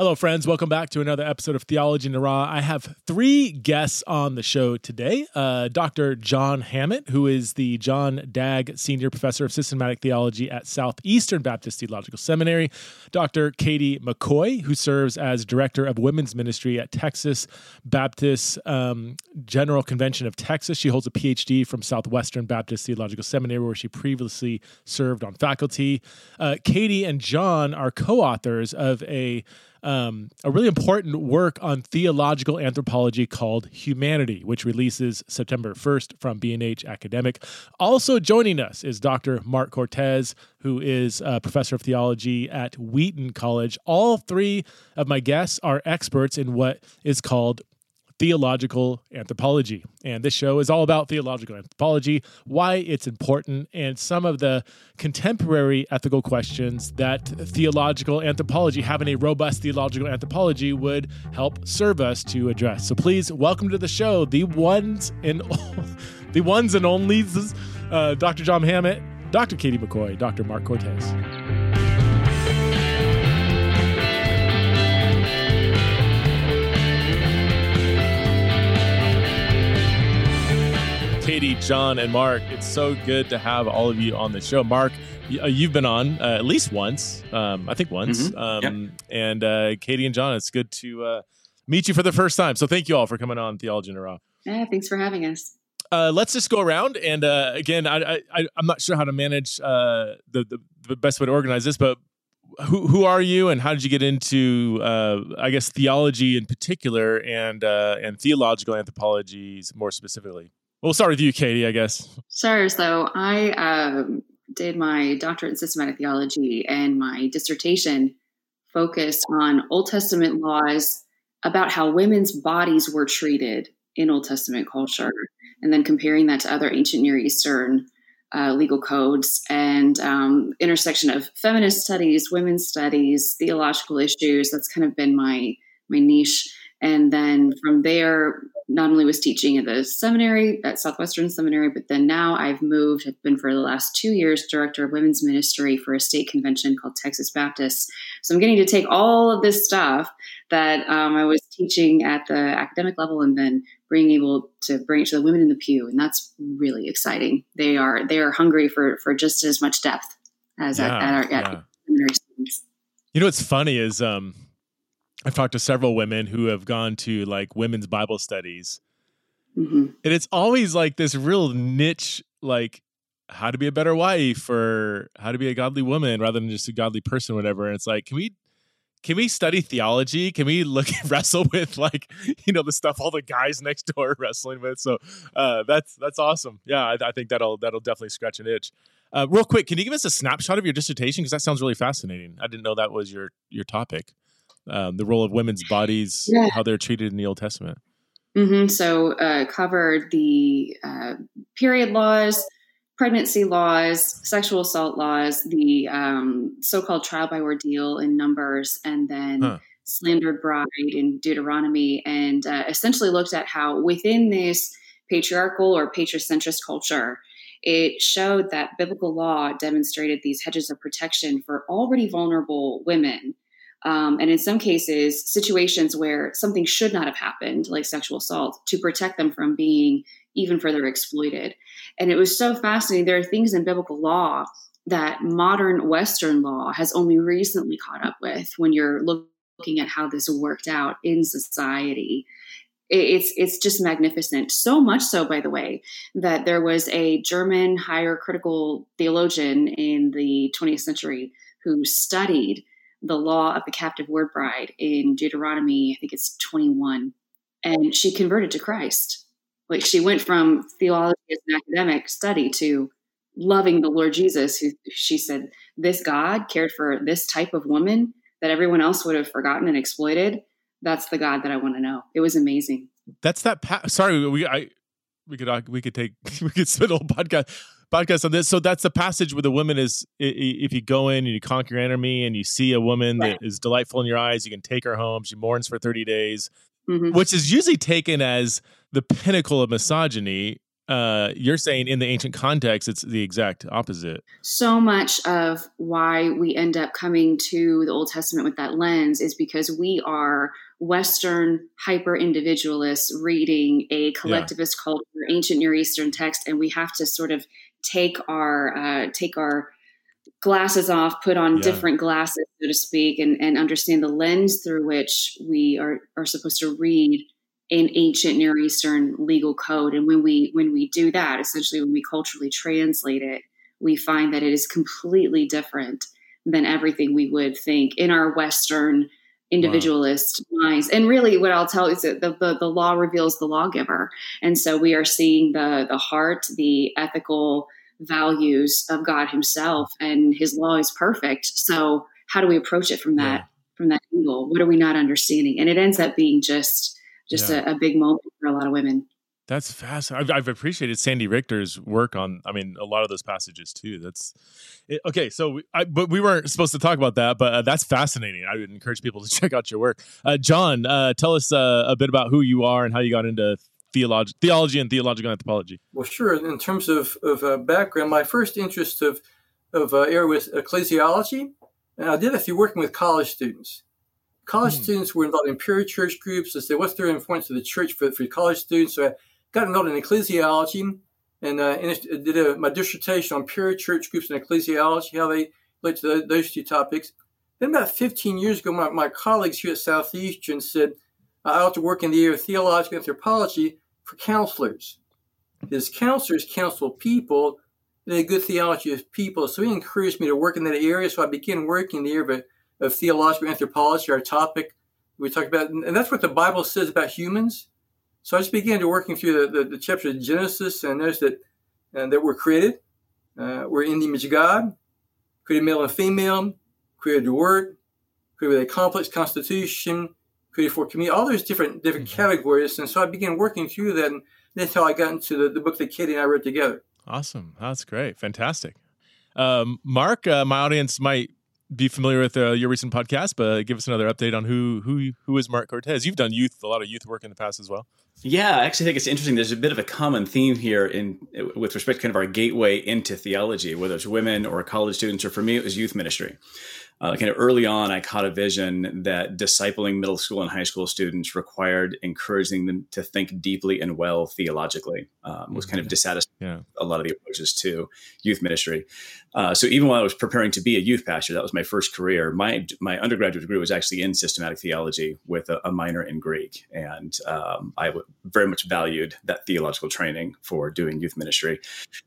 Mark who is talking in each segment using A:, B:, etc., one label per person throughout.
A: Hello, friends. Welcome back to another episode of Theology in Raw. I have three guests on the show today uh, Dr. John Hammett, who is the John Dagg Senior Professor of Systematic Theology at Southeastern Baptist Theological Seminary, Dr. Katie McCoy, who serves as Director of Women's Ministry at Texas Baptist um, General Convention of Texas. She holds a PhD from Southwestern Baptist Theological Seminary, where she previously served on faculty. Uh, Katie and John are co authors of a um, a really important work on theological anthropology called Humanity, which releases September 1st from B&H Academic. Also joining us is Dr. Marc Cortez, who is a professor of theology at Wheaton College. All three of my guests are experts in what is called theological anthropology. And this show is all about theological anthropology, why it's important, and some of the contemporary ethical questions that theological anthropology, having a robust theological anthropology, would help serve us to address. So please welcome to the show the ones and the ones and onlys, uh, Dr. John Hammett, Dr. Katie McCoy, Dr. Marc Cortez. Katie, John, and Marc. It's so good to have all of you on the show. Marc, uh, you've been on uh, at least once, um, I think once.
B: Mm-hmm.
A: Um,
B: yep.
A: And uh, Katie and John, it's good to uh, meet you for the first time. So thank you all for coming on Theology in a Raw.
C: Yeah, thanks for having us.
A: Uh, let's just go around and uh, again, I, I I'm not sure how to manage the, the, the best way to organize this, but who who are you and how did you get into I guess theology in particular and and theological anthropologies more specifically? We'll start with you, Katie, I guess.
C: Sure. So I um, did my doctorate in systematic theology, and my dissertation focused on Old Testament laws about how women's bodies were treated in Old Testament culture, and then comparing that to other ancient Near Eastern uh, legal codes and um, intersection of feminist studies, women's studies, theological issues. That's kind of been my my niche. And then from there, not only was teaching at the seminary, at Southwestern Seminary, but then now I've moved, I've been for the last two years director of women's ministry for a state convention called Texas Baptist. So I'm getting to take all of this stuff that um, I was teaching at the academic level and then being able to bring it to the women in the pew. And that's really exciting. They are, they are hungry for, for just as much depth as
A: yeah,
C: at, at our
A: yeah.
C: at seminary students.
A: You know, what's funny is, um, I've talked to several women who have gone to like women's Bible studies.
C: Mm-hmm.
A: And it's always like this real niche, like how to be a better wife or how to be a godly woman rather than just a godly person, whatever. And it's like, can we can we study theology? Can we look wrestle with like you know the stuff all the guys next door are wrestling with? So uh, that's that's awesome. Yeah, I, I, think that'll that'll definitely scratch an itch. Uh, real quick, can you give us a snapshot of your dissertation because that sounds really fascinating? I didn't know that was your your topic um, the role of women's bodies,
C: yeah.
A: how they're treated in the Old Testament.
C: Mm-hmm. So, uh, covered the uh, period laws, pregnancy laws, sexual assault laws, the um, so-called trial by ordeal in Numbers, and then huh. slandered bride in Deuteronomy, and uh, essentially looked at how within this patriarchal or patricentric culture, it showed that biblical law demonstrated these hedges of protection for already vulnerable women um, and in some cases, situations where something should not have happened, like sexual assault, to protect them from being even further exploited. And it was so fascinating. There are things in biblical law that modern Western law has only recently caught up with when you're looking at how this worked out in society. It's it's just magnificent. So much so, by the way, that there was a German higher critical theologian in the 20th century who studied the law of the captive word bride in Deuteronomy, I think it's 21. And she converted to Christ. Like she went from theology as an academic study to loving the Lord Jesus, who she said, This God cared for this type of woman that everyone else would have forgotten and exploited. That's the God that I want to know. It was amazing.
A: That's that. Pa- Sorry, we I we could uh, we could take we could spend a whole podcast podcast on this. So that's the passage where the woman is. If you go in and you conquer your enemy, and you see a woman right. that is delightful in your eyes, you can take her home. She mourns for thirty days, mm-hmm. which is usually taken as the pinnacle of misogyny. uh, you're saying in the ancient context, it's the exact opposite.
C: So much of why we end up coming to the Old Testament with that lens is because we are Western hyper individualists reading a collectivist yeah. culture, ancient Near Eastern text, and we have to sort of take our uh, take our glasses off, put on yeah. different glasses, so to speak, and, and understand the lens through which we are are supposed to read an ancient Near Eastern legal code. And when we when we do that, essentially when we culturally translate it, we find that it is completely different than everything we would think in our Western individualist wow. minds. And really what I'll tell you is that the, the, the law reveals the lawgiver. And so we are seeing the the heart, the ethical values of God Himself, and His law is perfect. So how do we approach it from that yeah. from that angle? What are we not understanding? And it ends up being just just yeah. a, a, big moment for a lot of women.
A: That's fascinating. I've, I've, appreciated Sandy Richter's work on, I mean, a lot of those passages too. That's it, okay. So, I, but we weren't supposed to talk about that, but uh, that's fascinating. I would encourage people to check out your work. Uh, John, uh, tell us uh, a bit about who you are and how you got into theology, theology and theological anthropology.
B: Well, sure. In terms of, of uh, background, my first interest of, of uh, area was ecclesiology. And I did a few working with college students college mm. students were involved in peer parachurch groups to say what's their influence of the church for, for college students. So Got involved in ecclesiology and, uh, and did a, my dissertation on parachurch groups and ecclesiology, how they relate to the, those two topics. Then about 15 years ago, my, my colleagues here at Southeastern said I ought to work in the area of theological anthropology for counselors. Because counselors counsel people in a good theology of people. So he encouraged me to work in that area. So I began working in the area of of theological anthropology, our topic we talked about, and that's what the Bible says about humans. So I just began to working through the, the, the chapter of Genesis and noticed that uh, that we're created, uh, we're in the image of God, created male and female, created to work, created with a complex constitution, created for community, all those different different mm-hmm. categories. And so I began working through that, and that's how I got into the, the book that Katie and I wrote together.
A: Awesome, that's great, fantastic. Um, Marc, uh, my audience might be familiar with uh, your recent podcast, but give us another update on who who who is Marc Cortez. You've done youth a lot of youth work in the past as well.
D: Yeah, I actually think it's interesting. There's a bit of a common theme here in with respect to kind of our gateway into theology, whether it's women or college students, or for me, it was youth ministry uh, kind of early on, I caught a vision that discipling middle school and high school students required encouraging them to think deeply and well theologically. Um, was kind of mm-hmm. dissatisfied yeah. a lot of the approaches to youth ministry. Uh, so even while I was preparing to be a youth pastor, that was my first career. My my undergraduate degree was actually in systematic theology with a, a minor in Greek, and um, I w- very much valued that theological training for doing youth ministry.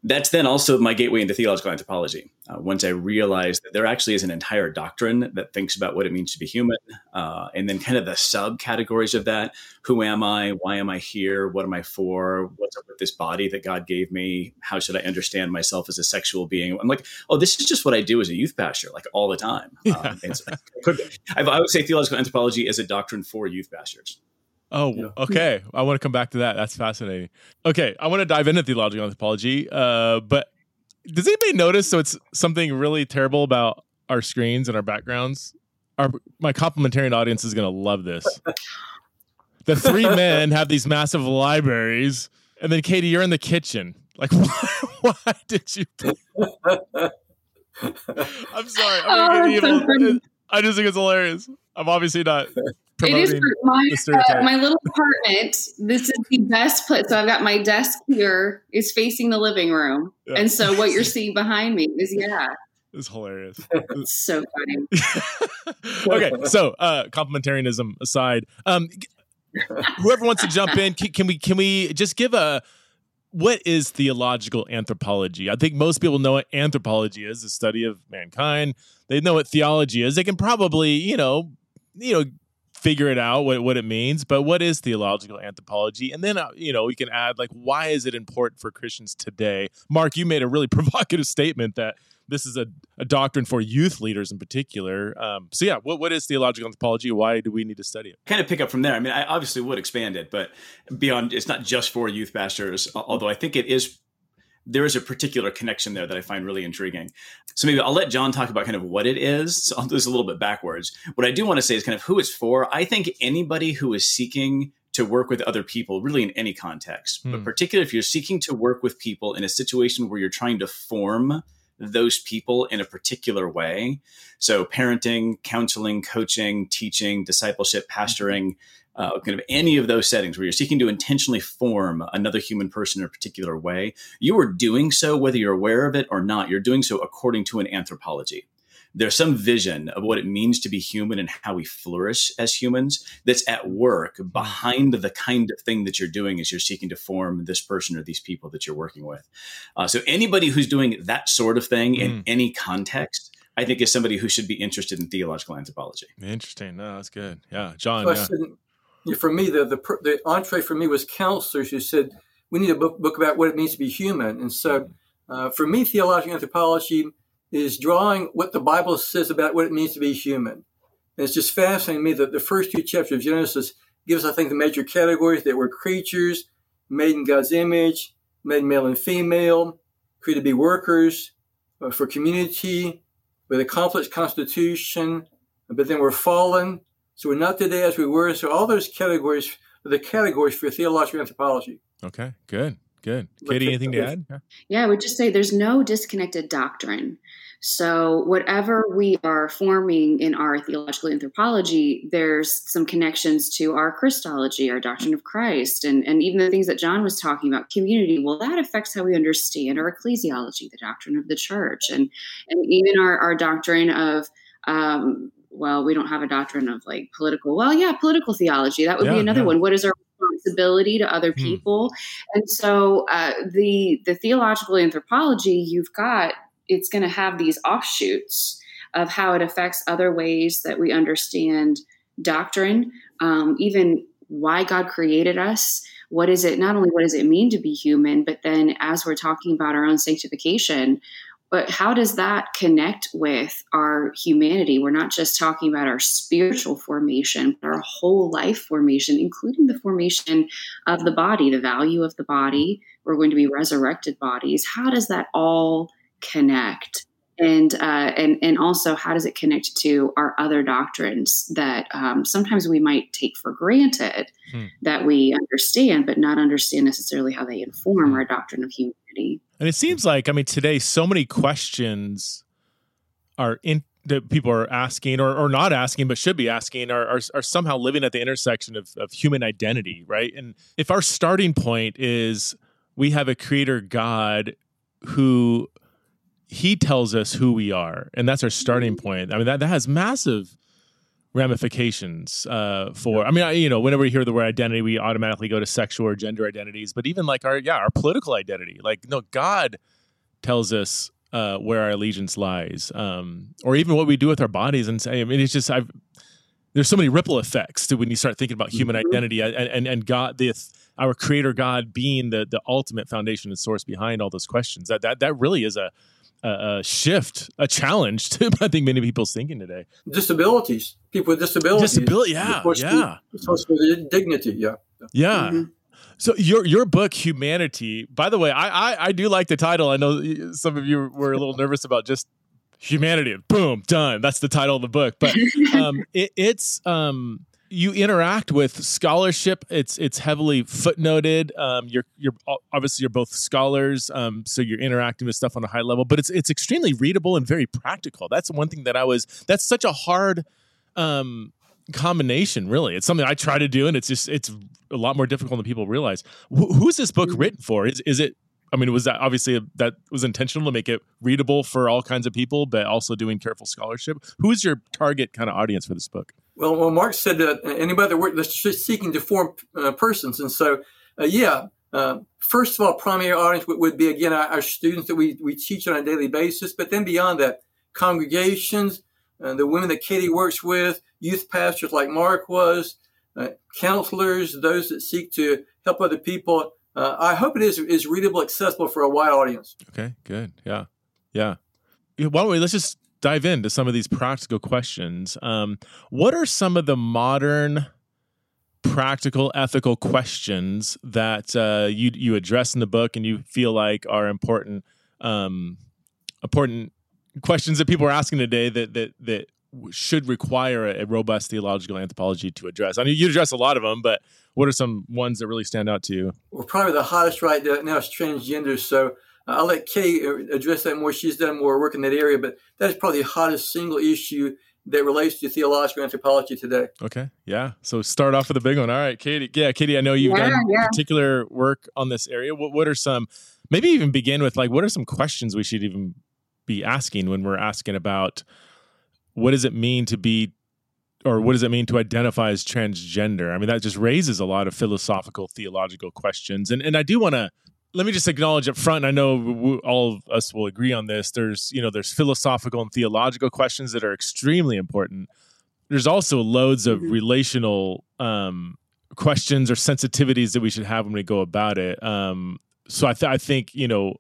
D: That's then also my gateway into theological anthropology. Uh, once I realized that there actually is an entire doctrine that thinks about what it means to be human, uh, and then kind of the subcategories of that: who am I? Why am I here? What am I for? What's up with this body that God gave me? How should I understand myself as a sexual being? I'm like, oh, this is just what I do as a youth pastor, like all the time. Yeah. Um, I would say theological anthropology is a doctrine for youth pastors.
A: Oh, yeah. okay. I want to come back to that. That's fascinating. Okay, I want to dive into theological anthropology, uh, but does anybody notice? So it's something really terrible about our screens and our backgrounds. Our my complementarian audience is going to love this. the three men have these massive libraries, and then Katie, you're in the kitchen. Like, why, why did you? I'm sorry. I'm oh, I just think it's hilarious. I'm obviously not
C: it is my uh, my little apartment. This is the best place. So I've got my desk here is facing the living room, yeah. and so what you're seeing behind me is yeah.
A: It's hilarious.
C: It's so funny.
A: okay, so uh, complementarianism aside, um, whoever wants to jump in, can, can we can we just give a what is theological anthropology? I think most people know what anthropology is, the study of mankind. They know what theology is. They can probably, you know, you know, figure it out what, what it means but what is theological anthropology and then uh, you know we can add like why is it important for christians today mark you made a really provocative statement that this is a, a doctrine for youth leaders in particular um, so yeah what, what is theological anthropology why do we need to study it
D: kind of pick up from there i mean i obviously would expand it but beyond it's not just for youth pastors although i think it is there is a particular connection there that I find really intriguing. So maybe I'll let John talk about kind of what it is. So I'll do this a little bit backwards. What I do want to say is kind of who it's for. I think anybody who is seeking to work with other people, really in any context, but
A: Hmm.
D: particularly if you're seeking to work with people in a situation where you're trying to form those people in a particular way. So, parenting, counseling, coaching, teaching, discipleship, pastoring, uh, kind of any of those settings where you're seeking to intentionally form another human person in a particular way, you are doing so whether you're aware of it or not. You're doing so according to an anthropology. There's some vision of what it means to be human and how we flourish as humans that's at work behind the kind of thing that you're doing as you're seeking to form this person or these people that you're working with. Uh, so, anybody who's doing that sort of thing in
A: Mm.
D: any context, I think is somebody who should be interested in theological anthropology.
A: Interesting. No, that's good. Yeah, John.
B: So
A: Yeah.
B: said, for me, the, the per- the entree for me was counselors who said we need a book, book about what it means to be human. And so, uh, for me, theological anthropology is drawing what the Bible says about what it means to be human. And it's just fascinating to me that the first two chapters of Genesis gives, I think, the major categories that we're creatures, made in God's image, made male and female, created to be workers uh, for community, with a complex constitution, but then we're fallen. So we're not today as we were. So all those categories are the categories for theological anthropology.
A: Okay. Good. Good. Katie, anything to add? Yeah.
C: Yeah, I would just say there's no disconnected doctrine. So, whatever we are forming in our theological anthropology, there's some connections to our Christology, our doctrine of Christ, and, and even the things that John was talking about, community. Well, that affects how we understand our ecclesiology, the doctrine of the church, and, and even our, our doctrine of, um, well, we don't have a doctrine of like political, well, yeah, political theology. That would
A: Yeah,
C: be another
A: yeah.
C: one. What is our responsibility to other
A: Hmm.
C: people? And so uh, the the theological anthropology you've got it's going to have these offshoots of how it affects other ways that we understand doctrine, um, even why God created us. What is it? Not only what does it mean to be human, but then as we're talking about our own sanctification, but how does that connect with our humanity? We're not just talking about our spiritual formation, but our whole life formation, including the formation of the body, the value of the body. We're going to be resurrected bodies. How does that all connect? And uh, and and also, how does it connect to our other doctrines that um, sometimes we might take for granted
A: Hmm.
C: that we understand, but not understand necessarily how they inform
A: Hmm.
C: our doctrine of humanity?
A: And it seems like, I mean, today, so many questions are in that people are asking or, or not asking, but should be asking, are, are, are somehow living at the intersection of, of human identity, right? And if our starting point is we have a creator God who he tells us who we are, and that's our starting point. I mean, that, that has massive ramifications uh, for. I mean, I, you know, whenever we hear the word identity, we automatically go to sexual or gender identities. But even like our yeah, our political identity, like no, God tells us uh, where our allegiance lies, um, or even what we do with our bodies. And say, I mean, it's just I've there's so many ripple effects to when you start thinking about human
B: Mhm.
A: identity and, and and God, the our Creator God being the the ultimate foundation and source behind all those questions. That that that really is a a, a shift, a challenge to I think many people's thinking today.
B: Disabilities, people with disabilities.
A: Disability, yeah, yeah,
B: to dignity, yeah.
A: yeah.
C: Mhm.
A: So your your book, Humanity. By the way, I, I I do like the title. I know some of you were a little nervous about just humanity. Boom, done. That's the title of the book. But um, it, it's um, you interact with scholarship. It's it's heavily footnoted. Um, you're you're obviously you're both scholars, um, so you're interacting with stuff on a high level. But it's it's extremely readable and very practical. That's one thing that I was. That's such a hard. Um, combination really it's something i try to do and it's just it's a lot more difficult than people realize Wh- who's this book written for is is it i mean was that obviously that was intentional to make it readable for all kinds of people but also doing careful scholarship who's your target kind of audience for this book
B: Well, well, Marc said that anybody that work that's seeking to form uh, persons, and so uh, yeah. Uh, first of all, primary audience would, would be again our, our students that we we teach on a daily basis, but then beyond that, congregations, uh, the women that Katie works with, youth pastors like Marc was, uh, counselors, those that seek to help other people. Uh, I hope it is is readable, accessible for a wide audience.
A: okay good. Yeah. Yeah. Why don't we let's just dive into some of these practical questions. Um, what are some of the modern practical ethical questions that uh, you you address in the book and you feel like are important um, important questions that people are asking today that that that should require a, a, robust theological anthropology to address? I mean, you address a lot of them, but what are some ones that really stand out to you?
B: Well, probably the hottest right now is transgender. So uh, I'll let Kay uh, address that more. She's done more work in that area, but that is probably the hottest single issue that relates to theological anthropology today.
A: Okay. Yeah. So start off with a big one. All right, Katie. Yeah, Katie, I know you've yeah, done yeah. particular work on this area. What, what are some, maybe even begin with like, what are some questions we should even be asking when we're asking about what does it mean to be or what does it mean to identify as transgender? I mean, that just raises a lot of philosophical, theological questions. And and I do want to let me just acknowledge up front. I know all of us will agree on this. There's you know there's philosophical and theological questions that are extremely important. There's also loads of mm-hmm. relational um, questions or sensitivities that we should have when we go about it. Um, so I, th- I think you know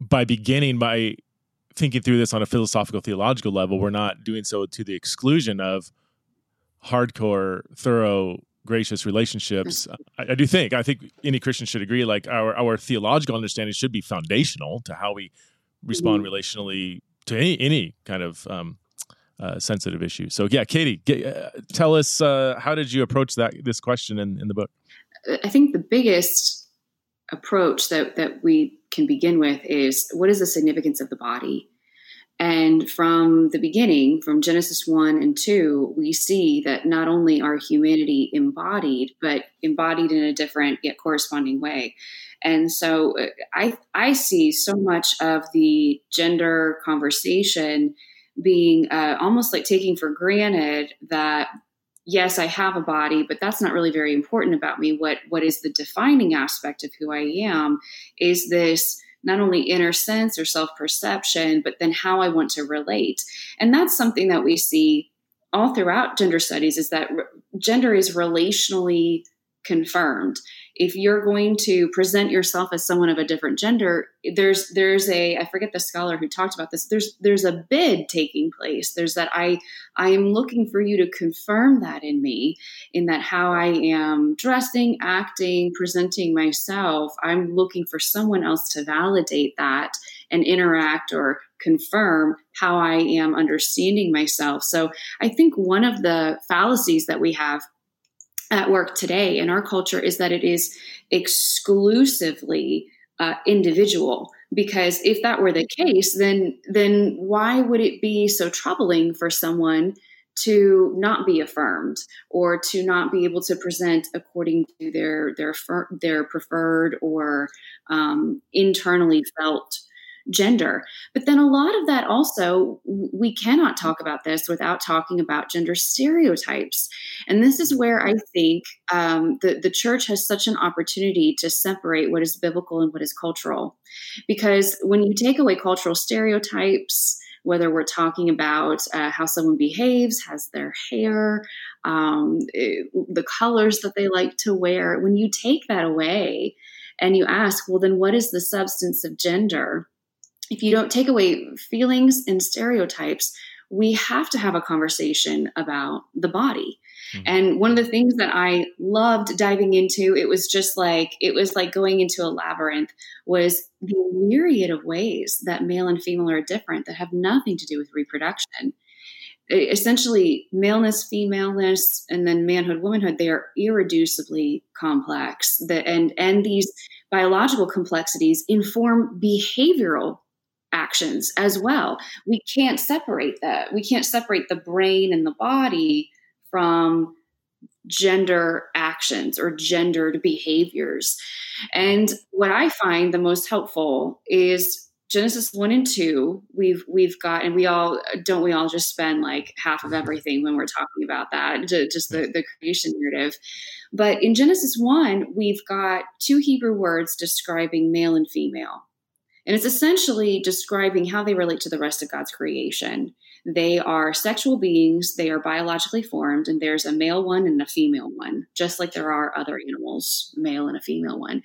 A: by beginning by thinking through this on a philosophical theological level, we're not doing so to the exclusion of hardcore, thorough, gracious relationships. I, I, do think I think any Christian should agree. Like our our theological understanding should be foundational to how we respond mm-hmm. relationally to any any kind of um, uh, sensitive issue. So yeah, Katie, get, uh, tell us uh, how did you approach that this question in, in the book?
C: I think the biggest approach that that we can begin with is what is the significance of the body? And from the beginning, from Genesis 1 and 2, we see that not only are humanity embodied, but embodied in a different yet corresponding way. And so uh, I, I see so much of the gender conversation being uh, almost like taking for granted that yes, I have a body, but that's not really very important about me. What what is the defining aspect of who I am is this not only inner sense or self perception, but then how I want to relate. And that's something that we see all throughout gender studies is that re- gender is relationally confirmed. If you're going to present yourself as someone of a different gender there's there's a i forget the scholar who talked about this there's there's a bid taking place. There's that i i am looking for you to confirm that in me in that how i am dressing acting presenting myself. I'm looking for someone else to validate that and interact or confirm how i am understanding myself. So i think one of the fallacies that we have at work today in our culture is that it is exclusively uh, individual. Because if that were the case then then why would it be so troubling for someone to not be affirmed or to not be able to present according to their their their preferred or um, internally felt gender. But then a lot of that also, we cannot talk about this without talking about gender stereotypes. And this is where I think um, the, the church has such an opportunity to separate what is biblical and what is cultural. Because when you take away cultural stereotypes, whether we're talking about uh, how someone behaves, has their hair, um, it, the colors that they like to wear, when you take that away, and you ask, well, then what is the substance of gender? If you don't take away feelings and stereotypes, we have to have a conversation about the body. Mm-hmm. And one of the things that I loved diving into, it was just like it was like going into a labyrinth was the myriad of ways that male and female are different that have nothing to do with reproduction. Essentially, maleness, femaleness, and then manhood, womanhood, they are irreducibly complex. That and and these biological complexities inform behavioral actions as well. We can't separate that. We can't separate the brain and the body from gender actions or gendered behaviors. And what I find the most helpful is Genesis 1 and 2, we've we've got and we all don't we all just spend like half of everything when we're talking about that, just the, the creation narrative. But in Genesis 1, we've got two Hebrew words describing male and female. And it's essentially describing how they relate to the rest of God's creation. They are sexual beings, they are biologically formed, and there's a male one and a female one, just like there are other animals, male and a female one.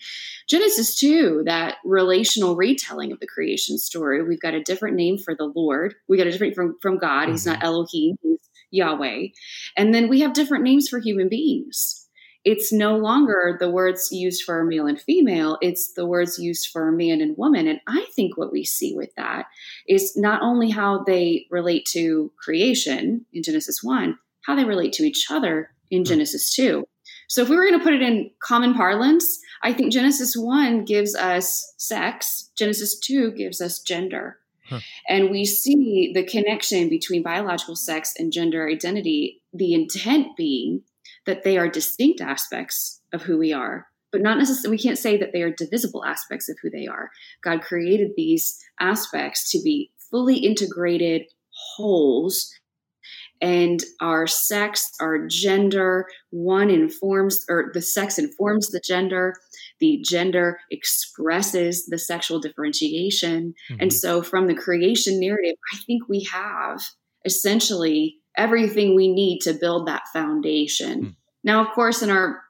C: Genesis 2, that relational retelling of the creation story, we've got a different name for the Lord. We got a different from, from God. He's not mm-hmm. Elohim, he's Yahweh. And then we have different names for human beings it's no longer the words used for male and female, it's the words used for man and woman. And I think what we see with that is not only how they relate to creation in Genesis 1, how they relate to each other in hmm. Genesis 2. So if we were going to put it in common parlance, I think Genesis 1 gives us sex, Genesis 2 gives us gender. Huh. And we see the connection between biological sex and gender identity, the intent being that they are distinct aspects of who we are, but not necessarily, we can't say that they are divisible aspects of who they are. God created these aspects to be fully integrated wholes. And our sex, our gender, one informs, or the sex informs the gender, the gender expresses the sexual differentiation. Mm-hmm. And so, from the creation narrative, I think we have essentially everything we need to build that foundation. Mm. Now, of course, in our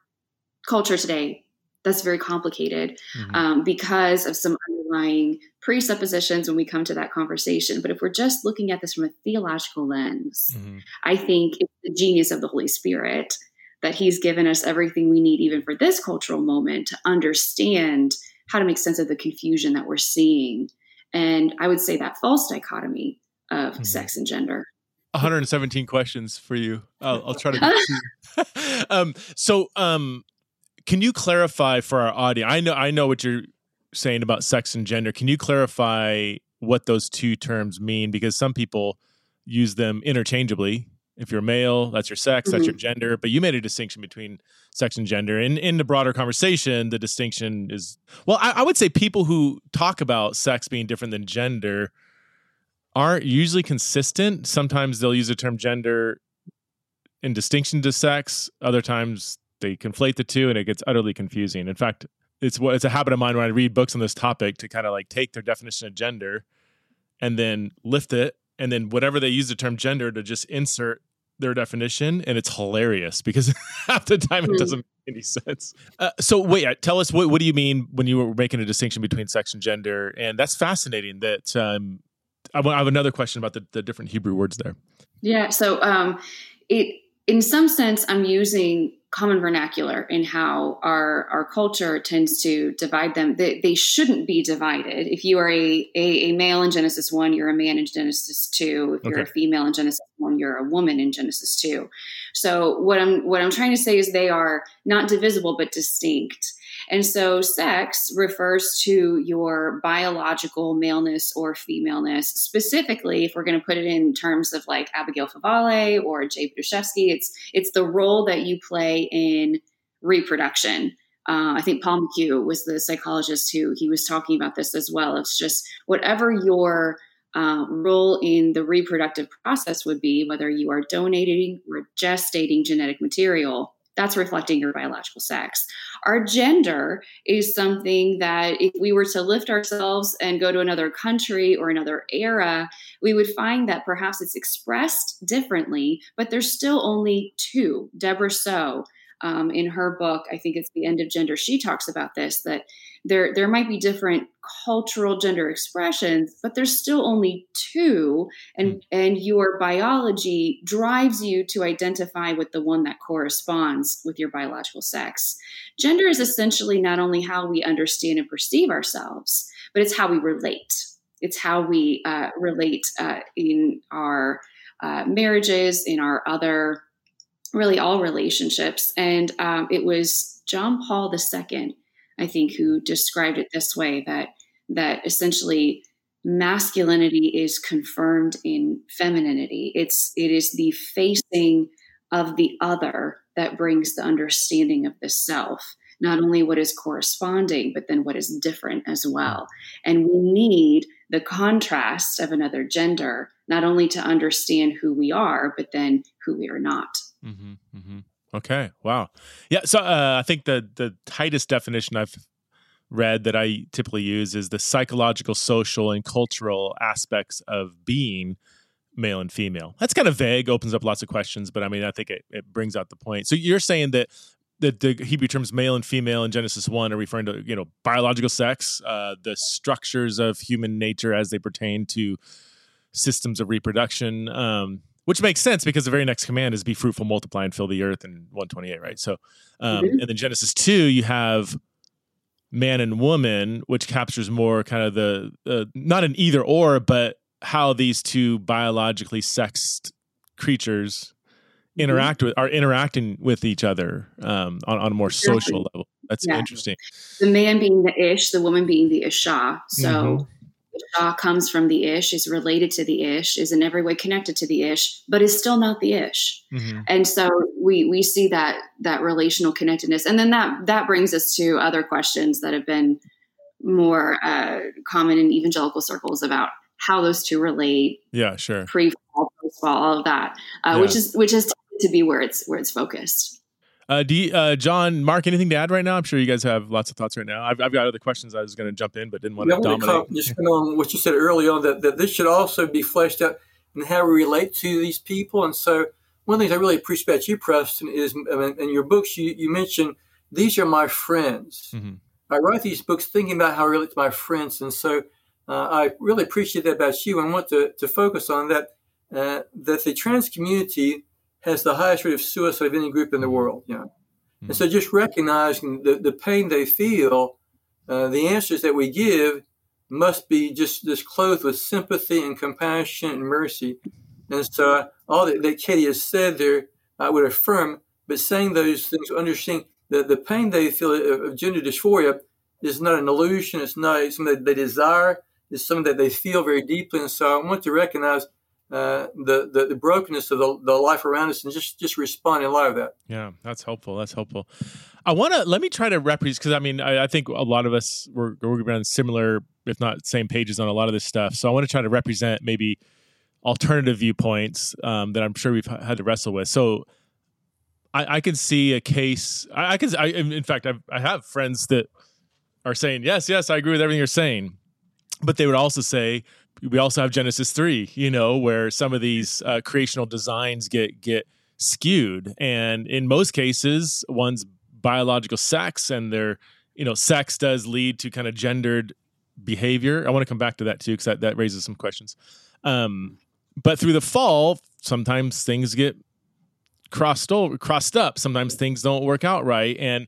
C: culture today, that's very complicated mm-hmm. um, because of some underlying presuppositions when we come to that conversation. But if we're just looking at this from a theological lens, mm-hmm. I think it's the genius of the Holy Spirit that He's given us everything we need, even for this cultural moment, to understand how to make sense of the confusion that we're seeing. And I would say that false dichotomy of mm-hmm. sex and gender.
A: 117 questions for you. I'll, I'll try to. um, so, um, can you clarify for our audience? I know, I know what you're saying about sex and gender. Can you clarify what those two terms mean? Because some people use them interchangeably. If you're male, that's your sex, mm-hmm. that's your mm-hmm. gender. But you made a distinction between sex and gender. And in the broader conversation, the distinction is well, I, I would say people who talk about sex being different than gender aren't usually consistent. Sometimes they'll use the term gender in distinction to sex. Other times they conflate the two, and it gets utterly confusing. In fact, it's what it's a habit of mine when I read books on this topic to kind of like take their definition of gender and then lift it, and then whatever they use the term gender to just insert their definition, and it's hilarious because half the time it hmm. doesn't make any sense. Uh, so wait, tell us what what do you mean when you were making a distinction between sex and gender? And that's fascinating that um, I have another question about the, the different Hebrew words there.
C: Yeah. So um, it, in some sense, I'm using common vernacular in how our our culture tends to divide them. They, they shouldn't be divided. If you are a, a, a, male in Genesis one, you're a man in Genesis two. If you're okay. a female in Genesis one, you're a woman in Genesis two. So what I'm what I'm trying to say is they are not divisible but distinct. And so sex refers to your biological maleness or femaleness. Specifically, if we're going to put it in terms of like Abigail Favale or Jay Budziszewski, it's it's the role that you play in reproduction. Uh, I think Paul McHugh was the psychologist who he was talking about this as well. It's just whatever your uh, role in the reproductive process would be, whether you are donating or gestating genetic material, that's reflecting your biological sex. Our gender is something that if we were to lift ourselves and go to another country or another era, we would find that perhaps it's expressed differently, but there's still only two. Debra Soh, um, in her book, I think it's The End of Gender, she talks about this that there there might be different cultural gender expressions but there's still only two and mm. and your biology drives you to identify with the one that corresponds with your biological sex gender is essentially not only how we understand and perceive ourselves but it's how we relate it's how we uh, relate uh, in our uh, marriages in our other really all relationships and um, it was john paul ii I think, who described it this way that that essentially masculinity is confirmed in femininity. It's it is the facing of the other that brings the understanding of the self, not only what is corresponding, but then what is different as well. And we need the contrast of another gender, not only to understand who we are, but then who we are not. Mm-hmm,
A: mm-hmm. Okay. Wow. Yeah. So uh, I think the the tightest definition I've read that I typically use is the psychological, social, and cultural aspects of being male and female. That's kind of vague, opens up lots of questions, but I mean, I think it, it brings out the point. So you're saying that the, the Hebrew terms male and female in Genesis 1 are referring to, you know, biological sex, uh, the structures of human nature as they pertain to systems of reproduction. Um, which makes sense because the very next command is be fruitful, multiply, and fill the earth in 128, right? So, um, mm-hmm. and then Genesis 2, you have man and woman, which captures more kind of the, uh, not an either or, but how these two biologically sexed creatures mm-hmm. interact mm-hmm. with, are interacting with each other um, on, on a more social level. That's yeah. interesting.
C: The man being the ish, the woman being the isha. So, mm-hmm Shah comes from the Ish, is related to the Ish, is in every way connected to the Ish, but is still not the Ish. Mm-hmm. And so we we see that that relational connectedness, and then that that brings us to other questions that have been more uh, common in evangelical circles about how those two relate.
A: Yeah, sure.
C: Pre fall, post fall, all of that, uh, yeah. which is which is to be where it's where it's focused.
A: Uh, do you, uh, John, Mark, anything to add right now? I'm sure you guys have lots of thoughts right now. I've, I've got other questions I was going to jump in, but didn't want to dominate.
B: just on what you said early on that, that this should also be fleshed out and how we relate to these people. And so, one of the things I really appreciate about you, Preston, is in your books you, you mentioned these are my friends. Mm-hmm. I write these books thinking about how I relate to my friends, and so uh, I really appreciate that about you, and want to, to focus on that. Uh, that the trans community has the highest rate of suicide of any group in the world. You know? Mm-hmm. And so just recognizing the, the pain they feel, uh, the answers that we give must be just, just clothed with sympathy and compassion and mercy. And so uh, all that, that Katie has said there, I would affirm, but saying those things, understanding that the pain they feel of gender dysphoria is not an illusion, it's not something that they desire, it's something that they feel very deeply. And so I want to recognize uh, the, the, the brokenness of the, the life around us and just just respond in light of that.
A: Yeah, that's helpful. That's helpful. I want to let me try to represent because I mean I, I, think a lot of us we're we're on similar, if not same pages on a lot of this stuff. So I want to try to represent maybe alternative viewpoints um, that I'm sure we've had to wrestle with. So I, I can see a case. I, I can. I, in fact, I've, I have friends that are saying yes, yes, I agree with everything you're saying, but they would also say we also have Genesis three, you know, where some of these uh, creational designs get get skewed, and in most cases, one's biological sex and their you know sex does lead to kind of gendered behavior. I want to come back to that too because that, that raises some questions. Um, but through the fall, sometimes things get crossed over, crossed up. Sometimes things don't work out right, and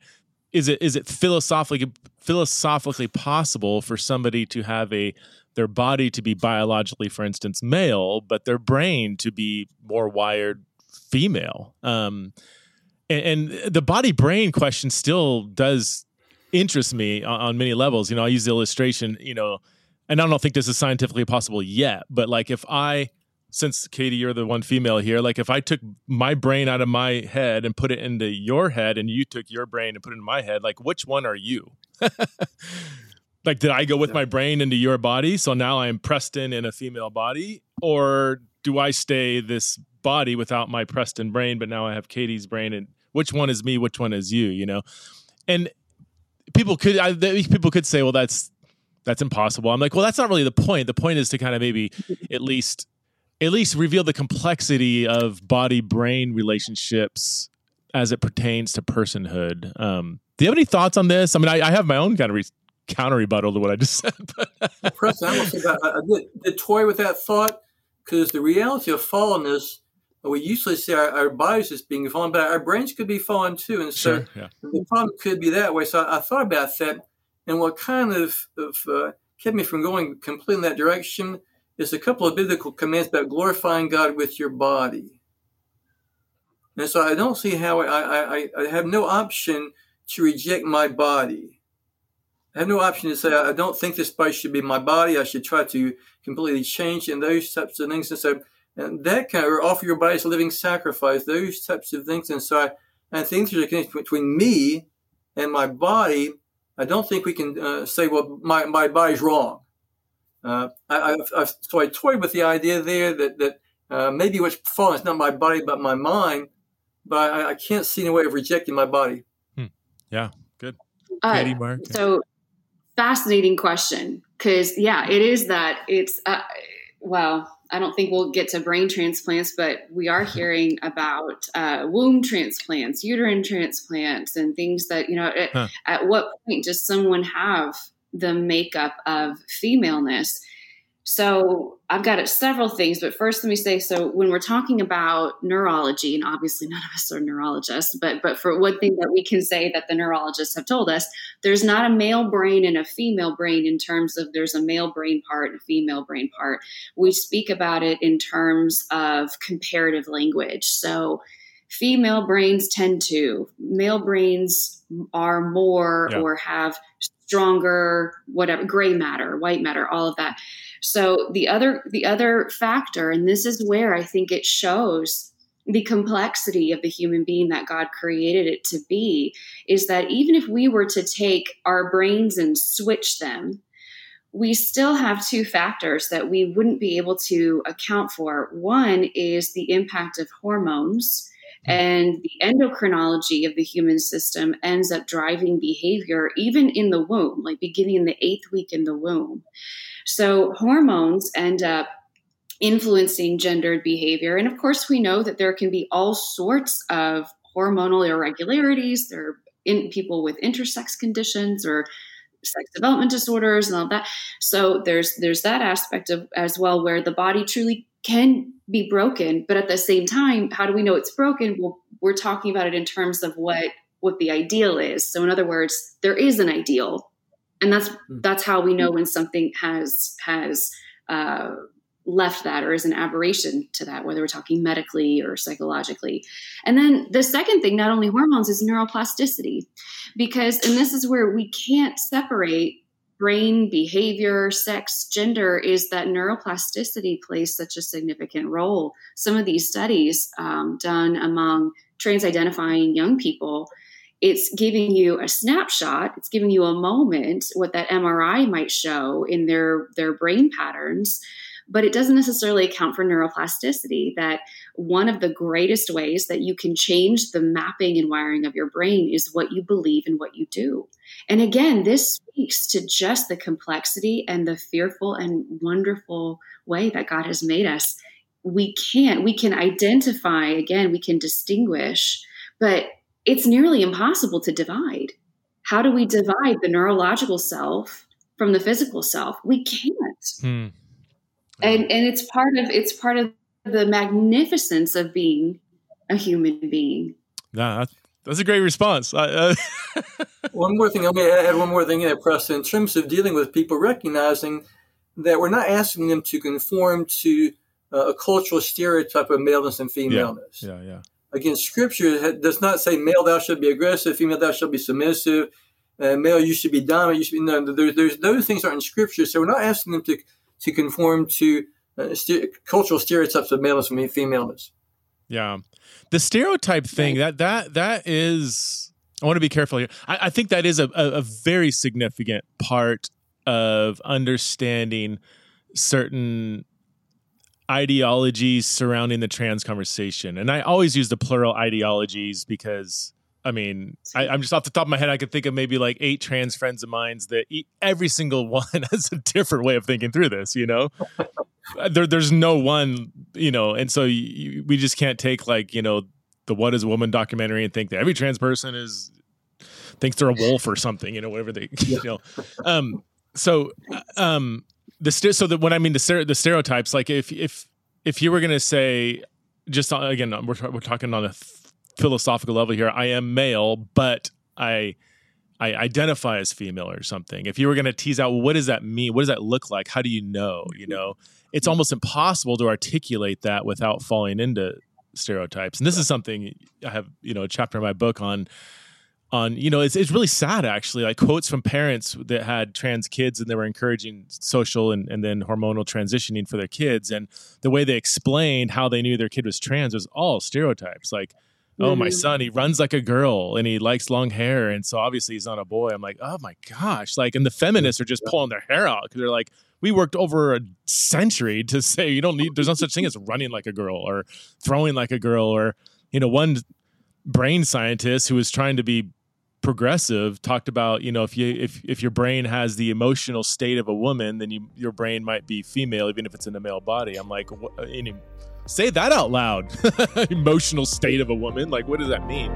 A: is it is it philosophically philosophically possible for somebody to have a their body to be biologically, for instance, male, but their brain to be more wired female. Um, and, and, the body brain question still does interest me on, on, many levels. You know, I use the illustration, you know, and I don't think this is scientifically possible yet, but like if I, since Katie, you're the one female here, like if I took my brain out of my head and put it into your head and you took your brain and put it in my head, like which one are you? like did i go with my brain into your body? So now i'm preston in a female body. Or do i stay this body without my preston brain but now i have katie's brain? And which one is me? Which one is you you know? And people could I, people could say well that's that's impossible. I'm like well that's not really the point. The point is to kind of maybe at least at least reveal the complexity of body brain relationships as it pertains to personhood. Um, do you have any thoughts on this? I mean, I, I have my own kind of re- counter rebuttal to what I just said.
B: But Preston, I, say that, I did, did toy with that thought because the reality of fallenness, we usually say our, our, bodies is being fallen, but our brains could be fallen too. And so sure, yeah. the problem could be that way. So I, I, thought about that. And what kind of, of uh, kept me from going completely in that direction is a couple of biblical commands about glorifying God with your body. And so I don't see how I, I, I have no option to reject my body. I have no option to say, I don't think this body should be my body. I should try to completely change and those types of things. And so, and that kind of, or offer your body as a living sacrifice, those types of things. And so I, I think there's a connection between me and my body. I don't think we can uh, say, well, my, my body's wrong. Uh, I, I, so I toyed with the idea there that, that uh, maybe what's fallen is not my body, but my mind. But I, I can't see any way of rejecting my body.
A: Hmm. Yeah, good.
C: Uh, Katie, Mark. So fascinating question because yeah it is that it's uh, well i don't think we'll get to brain transplants but we are hearing about uh, womb transplants uterine transplants and things that you know at, huh. at what point does someone have the makeup of femaleness So I've got several things, but first let me say so when we're talking about neurology, and obviously none of us are neurologists, but but for one thing that we can say that the neurologists have told us, there's not a male brain and a female brain in terms of there's a male brain part and a female brain part. We speak about it in terms of comparative language. So female brains tend to, male brains are more yeah. or have stronger whatever gray matter white matter all of that so the other the other factor and this is where i think it shows the complexity of the human being that god created it to be is that even if we were to take our brains and switch them we still have two factors that we wouldn't be able to account for one is the impact of hormones hmm. and the endocrinology of the human system ends up driving behavior even in the womb, like beginning in the eighth week in the womb. So hormones end up influencing gendered behavior. And of course, we know that there can be all sorts of hormonal irregularities. There are in people with intersex conditions or sex development disorders and all that. So there's there's that aspect of as well where the body truly can be broken but at the same time how do we know it's broken well we're talking about it in terms of what what the ideal is so in other words there is an ideal and that's hmm. that's how we know when something has has uh, left that or is an aberration to that whether we're talking medically or psychologically and then the second thing not only hormones is neuroplasticity because and this is where we can't separate brain behavior, sex, gender is that neuroplasticity plays such a significant role. Some of these studies um, done among trans identifying young people, it's giving you a snapshot, it's giving you a moment what that MRI might show in their, their brain patterns but it doesn't necessarily account for neuroplasticity. That one of the greatest ways that you can change the mapping and wiring of your brain is what you believe and what you do. And again, this speaks to just the complexity and the fearful and wonderful way that God has made us. We can't, we can identify, again, we can distinguish, but it's nearly impossible to divide. How do we divide the neurological self from the physical self? We can't. Hmm and and it's part of it's part of the magnificence of being a human being.
A: Nah, that's, that's a great response. Uh,
B: one more thing, let me add one more thing in press in terms of dealing with people recognizing that we're not asking them to conform to uh, a cultural stereotype of maleness and femaleness.
A: Yeah, yeah. yeah.
B: Again, Scripture does not say male thou should be aggressive, female thou should be submissive, uh, male you should be dominant. You should be no. There, there's those things aren't in Scripture, so we're not asking them to to conform to uh, st- cultural stereotypes of maleness and femaleness.
A: Yeah, the stereotype thing that that that is. I want to be careful here. I, I think that is a, a, a very significant part of understanding certain ideologies surrounding the trans conversation. And I always use the plural ideologies because I mean, I, am just off the top of my head, I could think of maybe like eight trans friends of mine that eat, every single one has a different way of thinking through this, you know? There, there's no one, you know, and so you, we just can't take like, you know, the What is a Woman documentary and think that every trans person is, thinks they're a wolf or something, you know, whatever they, you know. Um, so, uh, um, the, so that when I mean the, the stereotypes, like if, if, if you were going to say, just uh, again, we're, we're talking on a philosophical level here. I am male, but I I identify as female or something. If you were going to tease out, what does that mean? What does that look like? How do you know? You know, it's almost impossible to articulate that without falling into stereotypes. And this is something I have, you know, a chapter in my book on. On you know, it's it's really sad actually. Like quotes from parents that had trans kids and they were encouraging social and, and then hormonal transitioning for their kids, and the way they explained how they knew their kid was trans was all stereotypes. Like oh mm-hmm. my son he runs like a girl and he likes long hair and so obviously he's not a boy i'm like oh my gosh like and the feminists are just pulling their hair out because they're like we worked over a century to say you don't need there's no such thing as running like a girl or throwing like a girl or you know one brain scientist who was trying to be progressive talked about you know if you if if your brain has the emotional state of a woman then you your brain might be female even if it's in a male body i'm like Say that out loud. Emotional state of a woman. Like, what does that mean?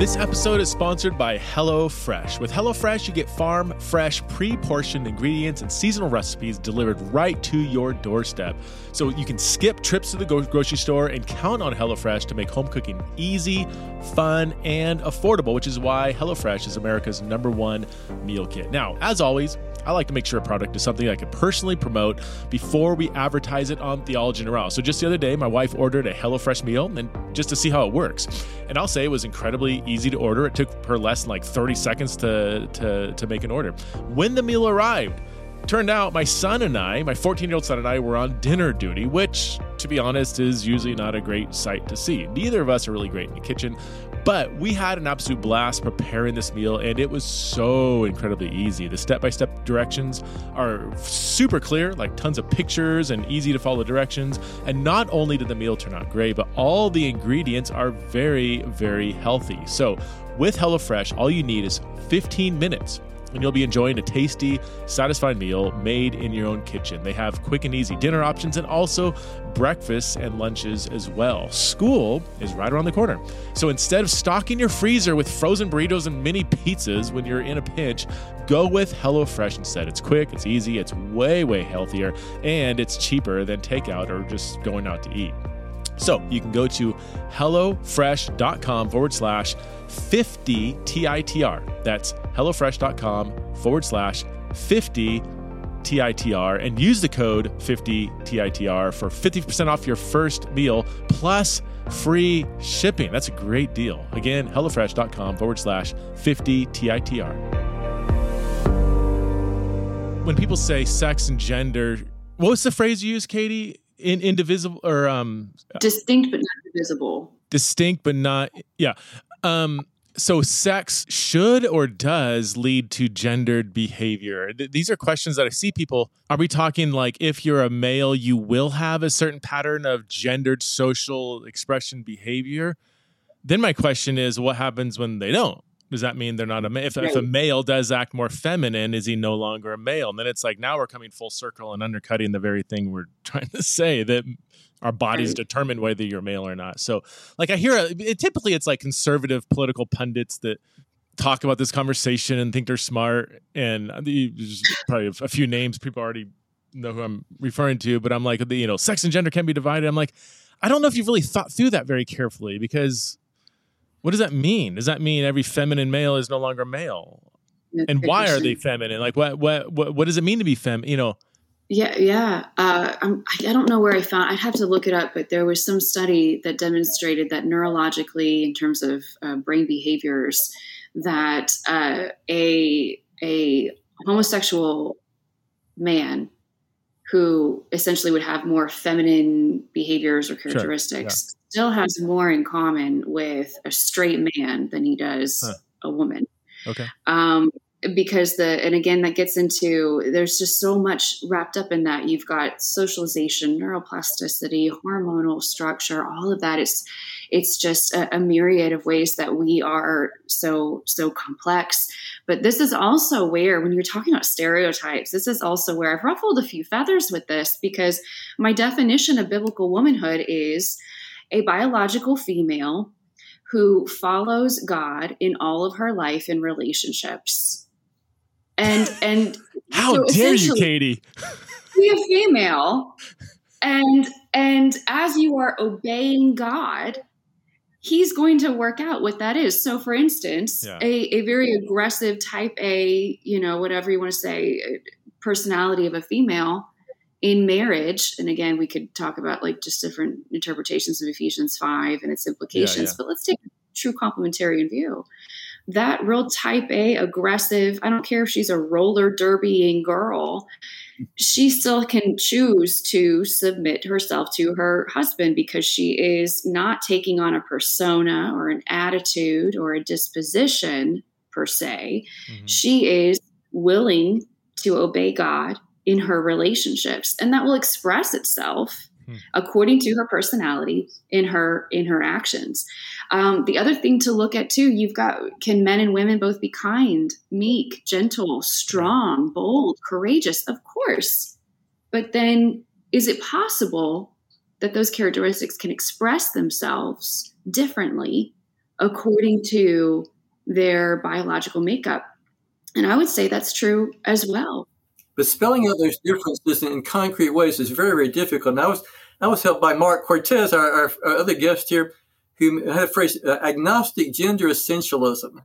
A: This episode is sponsored by HelloFresh. With HelloFresh, you get farm fresh, pre portioned ingredients and seasonal recipes delivered right to your doorstep. So you can skip trips to the grocery store and count on HelloFresh to make home cooking easy, fun, and affordable, which is why HelloFresh is America's number one meal kit. Now, as always, I like to make sure a product is something I can personally promote before we advertise it on Theology a So just the other day, my wife ordered a HelloFresh meal and just to see how it works. And I'll say it was incredibly easy to order. It took her less than like 30 seconds to, to, to make an order. When the meal arrived, turned out my son and I, my 14 year old son and I, were on dinner duty, which, to be honest, is usually not a great sight to see. Neither of us are really great in the kitchen, but we had an absolute blast preparing this meal, and it was so incredibly easy. The step by step directions are super clear, like tons of pictures and easy to follow directions. And not only did the meal turn out great, but all the ingredients are very, very healthy. So, with HelloFresh, all you need is 15 minutes and you'll be enjoying a tasty, satisfying meal made in your own kitchen. They have quick and easy dinner options and also breakfasts and lunches as well. School is right around the corner. So instead of stocking your freezer with frozen burritos and mini pizzas when you're in a pinch, go with HelloFresh instead. It's quick, it's easy, it's way, way healthier, and it's cheaper than takeout or just going out to eat. So you can go to HelloFresh.com forward slash 50 TITR. That's HelloFresh.com forward slash 50 TITR and use the code 50 TITR for 50% off your first meal plus free shipping. That's a great deal. Again, HelloFresh.com forward slash 50 TITR. When people say sex and gender, what was the phrase you used, Katie? In, indivisible or um
C: distinct but not divisible.
A: Distinct but not yeah. Um, so sex should or does lead to gendered behavior. Th- these are questions that i see people are we talking like if you're a male you will have a certain pattern of gendered social expression behavior? Then my question is what happens when they don't does that mean they're not a male if, right. if a male does act more feminine is he no longer a male and then it's like now we're coming full circle and undercutting the very thing we're trying to say that our bodies right. determine whether you're male or not. So, like, I hear uh, it, typically it's like conservative political pundits that talk about this conversation and think they're smart. And there's probably a few names people already know who I'm referring to, but I'm like, you know, sex and gender can be divided. I'm like, I don't know if you've really thought through that very carefully because what does that mean? Does that mean every feminine male is no longer male? and why are they feminine? Like, what, what, what, what does it mean to be fem? You know,
C: yeah, yeah. Uh, I don't know where I found. I'd have to look it up, but there was some study that demonstrated that neurologically, in terms of uh, brain behaviors, that uh, a a homosexual man who essentially would have more feminine behaviors or characteristics. Still has more in common with a straight man than he does huh. a woman.
A: Okay.
C: Um, because the and again that gets into there's just so much wrapped up in that you've got socialization neuroplasticity hormonal structure all of that it's it's just a, a, myriad of ways that we are so so complex but this is also where when you're talking about stereotypes this is also where i've ruffled a few feathers with this because my definition of biblical womanhood is a biological female who follows God in all of her life and relationships and and
A: how so dare you, Katie?
C: Be a female, and and as you are obeying God, He's going to work out what that is. So, for instance, yeah. a a very aggressive Type A, you know, whatever you want to say, personality of a female in marriage and again we could talk about like just different interpretations of ephesians 5 and its implications yeah, yeah. but let's take a true complementarian view that real type A, aggressive, I don't care if she's a roller derbying girl, she still can choose to submit herself to her husband because she is not taking on a persona or an attitude or a disposition per se. Mm-hmm. She is willing to obey God in her relationships, and that will express itself Hmm. according to her personality in her in her actions. Um, the other thing to look at too, you've got can men and women both be kind, meek, gentle, strong, bold, courageous? Of course, but then is it possible that those characteristics can express themselves differently according to their biological makeup. And I would say that's true as well.
B: But spelling out those differences in concrete ways is very, very difficult. And I was, I was helped by Marc Cortez, our, our, our other guest here, who had a phrase, uh, agnostic gender essentialism.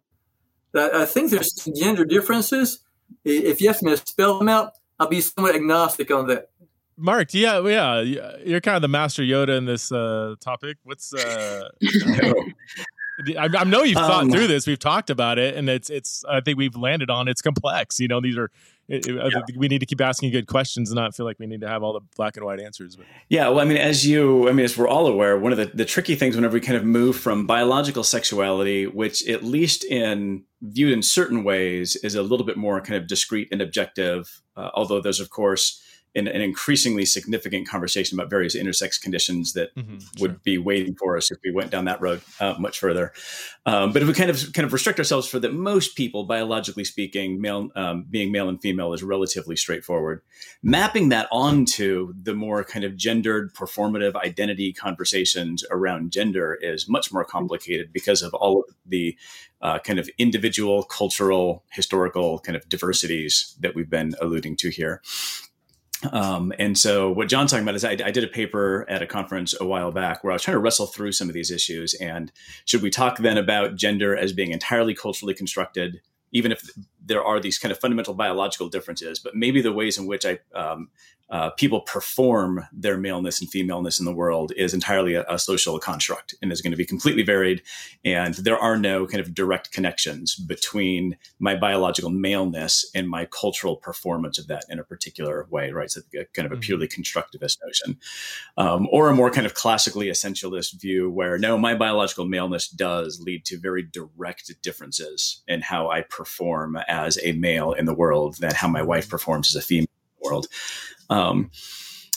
B: That I think there's gender differences. If you ask me to spell them out, I'll be somewhat agnostic on that.
A: Marc, yeah, yeah, you're kind of the master Yoda in this uh, topic. What's uh, I, I, know you've thought um, through this. We've talked about it, and it's it's. I think we've landed on it's complex. You know, these are. It, it, yeah. we need to keep asking good questions and not feel like we need to have all the black and white answers. But.
D: Yeah, well, I mean, as you, I mean, as we're all aware, one of the, the tricky things whenever we kind of move from biological sexuality, which at least in viewed in certain ways is a little bit more kind of discrete and objective, uh, although there's of course an, an, increasingly significant conversation about various intersex conditions that mm-hmm, would sure. be waiting for us if we went down that road uh, much further. Um, but if we kind of kind of restrict ourselves for that, most people, biologically speaking, male um, being male and female is relatively straightforward. Mapping that onto the more kind of gendered, performative identity conversations around gender is much more complicated because of all of the uh, kind of individual, cultural, historical kind of diversities that we've been alluding to here. Um, and so what John's talking about is I, I, did a paper at a conference a while back where I was trying to wrestle through some of these issues. And should we talk then about gender as being entirely culturally constructed, even if there are these kind of fundamental biological differences, but maybe the ways in which I um, uh, people perform their maleness and femaleness in the world is entirely a, a, social construct and is going to be completely varied. And there are no kind of direct connections between my biological maleness and my cultural performance of that in a particular way, right? So kind of a mm-hmm. purely constructivist notion. Um, or a more kind of classically essentialist view where no, my biological maleness does lead to very direct differences in how I perform as a male in the world than how my wife performs as a female in the world. Um,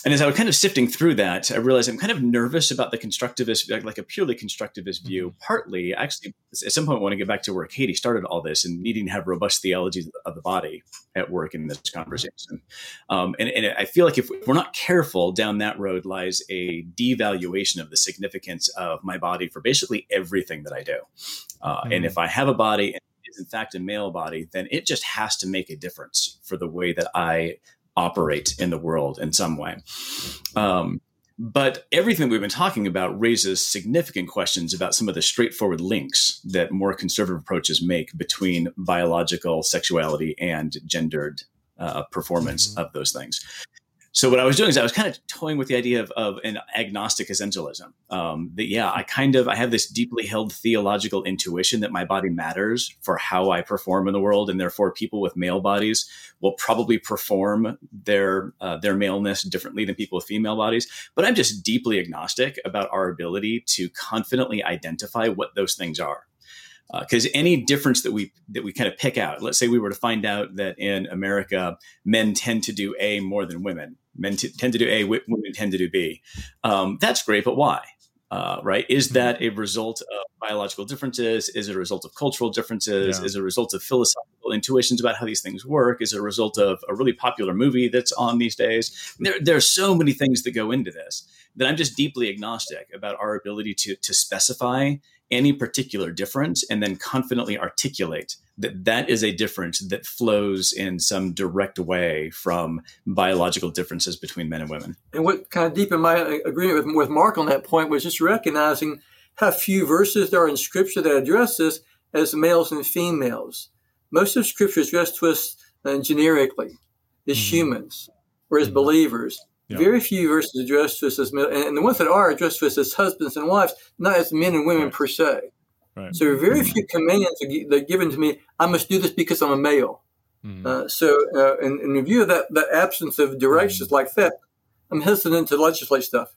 D: and as I was kind of sifting through that, I realized I'm kind of nervous about the constructivist, like, like a purely constructivist view. Mm-hmm. Partly, actually, at some point, I want to get back to where Katie started all this and needing to have robust theology of the body at work in this conversation. Um, and, and, I feel like if we're not careful, down that road lies a devaluation of the significance of my body for basically everything that I do. Uh, mm-hmm. And if I have a body and in fact a male body, then it just has to make a difference for the way that I operate in the world in some way. Um, but everything we've been talking about raises significant questions about some of the straightforward links that more conservative approaches make between biological sexuality and gendered uh, performance mm-hmm. of those things so what I was doing is I was kind of toying with the idea of, of an agnostic essentialism. Um, that yeah, I kind of I have this deeply held theological intuition that my body matters for how I perform in the world, and therefore people with male bodies will probably perform their uh, their maleness differently than people with female bodies. But I'm just deeply agnostic about our ability to confidently identify what those things are because uh, any difference that we that we kind of pick out let's say we were to find out that in america men tend to do a more than women men t- tend to do a women tend to do b. Um, that's great but why? Uh, right? Is mm-hmm. that a result of biological differences? Is it a result of cultural differences? Yeah. is it a result of philosophical intuitions about how these things work? Is it a result of a really popular movie that's on these days? There, there are so many things that go into this that i'm just deeply agnostic about our ability to to specify any particular difference and then confidently articulate that that is a difference that flows in some direct way from biological differences between men and women.
B: And what kind of deepened my agreement with, with Marc on that point was just recognizing how few verses there are in Scripture that address this as males and females. Most of Scripture is addressed to us uh, generically as mm-hmm. humans or as mm-hmm. believers. Yeah. Very few verses addressed to us as men, and the ones that are addressed to us as husbands and wives, not as men and women right. per se. Right. So very few commands that are given to me. I must do this because I'm a male. Mm. Uh, so, uh, in, in view of that, that absence of directions mm. like that, I'm hesitant to legislate stuff.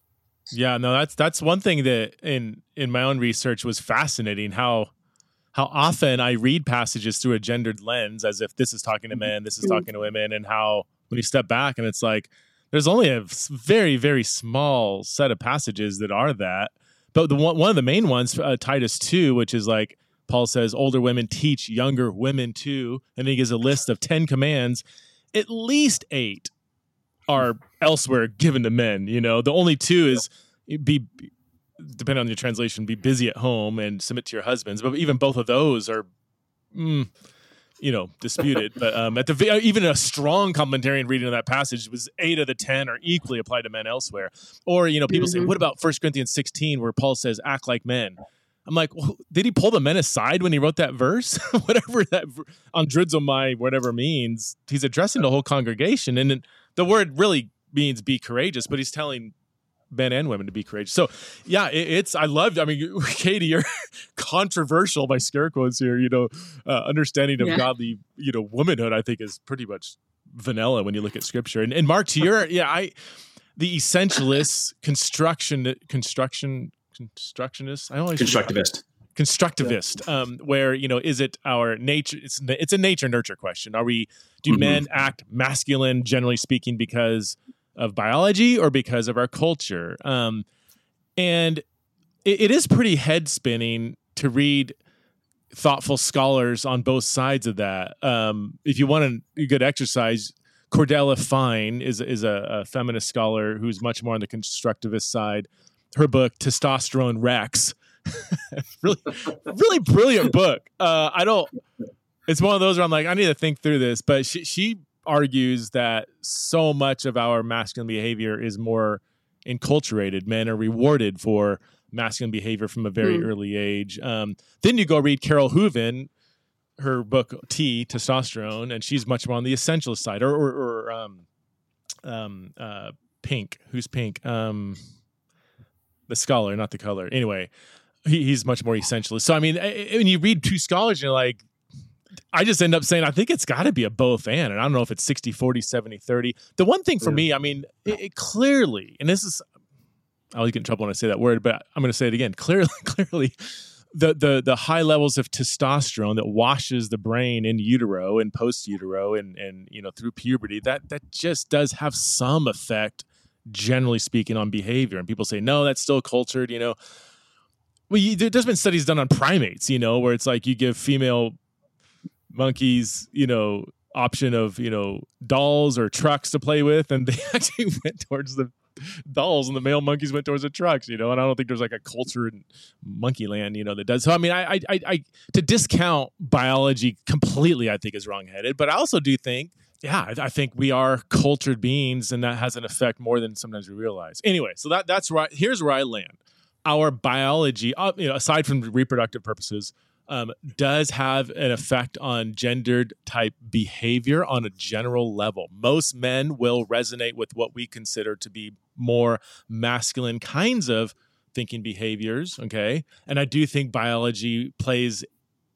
A: Yeah, no, that's that's one thing that in in my own research was fascinating how how often I read passages through a gendered lens, as if this is talking to mm-hmm. men, this is mm-hmm. talking to women, and how when you step back and it's like there's only a very very small set of passages that are that but the one, one of the main ones uh, titus 2 which is like paul says older women teach younger women too and he gives a list of 10 commands at least eight are elsewhere given to men you know the only two is be depending on your translation, be busy at home and submit to your husbands. But even both of those are, mm, you know, disputed. but um, at the even a strong complementarian reading of that passage was eight of the ten are equally applied to men elsewhere. Or you know, people mm-hmm. say, what about First Corinthians sixteen, where Paul says, "Act like men." I'm like, well, did he pull the men aside when he wrote that verse? whatever that andrizomai, whatever means, he's addressing the whole congregation, and the word really means be courageous, but he's telling men and women to be courageous. So, yeah, it, it's I loved. I mean, Katie, you're controversial by scare quotes here. You know, uh, understanding of yeah. godly, you know, womanhood. I think is pretty much vanilla when you look at scripture. And, and Marc, to your yeah, I the essentialist construction construction constructionist. I
D: always constructivist.
A: Constructivist, yeah. um, where you know, is it our nature? It's it's a nature nurture question. Are we? Do mm-hmm. men act masculine, generally speaking, because of biology or because of our culture. Um, and it, it is pretty head spinning to read thoughtful scholars on both sides of that. Um, if you want a good exercise, Cordelia Fine is is a, a, feminist scholar who's much more on the constructivist side. Her book, Testosterone Rex, really, really brilliant book. Uh, I don't. It's one of those where I'm like, I need to think through this, but she she argues that so much of our masculine behavior is more enculturated. Men are rewarded for masculine behavior from a very mm. early age. Um, then you go read Carole Hooven, her book T, Testosterone, and she's much more on the essentialist side. Or, or, or um, um, uh, Pink, who's Pink? Um, the scholar, not the color. Anyway, he, he's much more essentialist. So I mean, when you read two scholars, you're like, I just end up saying I think it's got to be a both and, and I don't know if it's 60 40 70 30. The one thing for yeah. me, I mean, it, it clearly, and this is I always get in trouble when I say that word, but I'm going to say it again. Clearly, clearly, the the the high levels of testosterone that washes the brain in utero and post utero and and you know through puberty that that just does have some effect, generally speaking, on behavior. And people say no, that's still cultured. You know, well, you, there's been studies done on primates. You know, where it's like you give female monkeys, you know, option of, you know, dolls or trucks to play with. And they actually went towards the dolls and the male monkeys went towards the trucks, you know, and I don't think there's like a culture in monkey land, you know, that does. So, I mean, I, I, I, to discount biology completely, I think is wrongheaded, but I also do think, yeah, I, think we are cultured beings and that has an effect more than sometimes we realize. Anyway, so that, that's right. Here's where I land. Our biology, uh, you know, aside from reproductive purposes, um, does have an effect on gendered type behavior on a general level. Most men will resonate with what we consider to be more masculine kinds of thinking behaviors. Okay. And I do think biology plays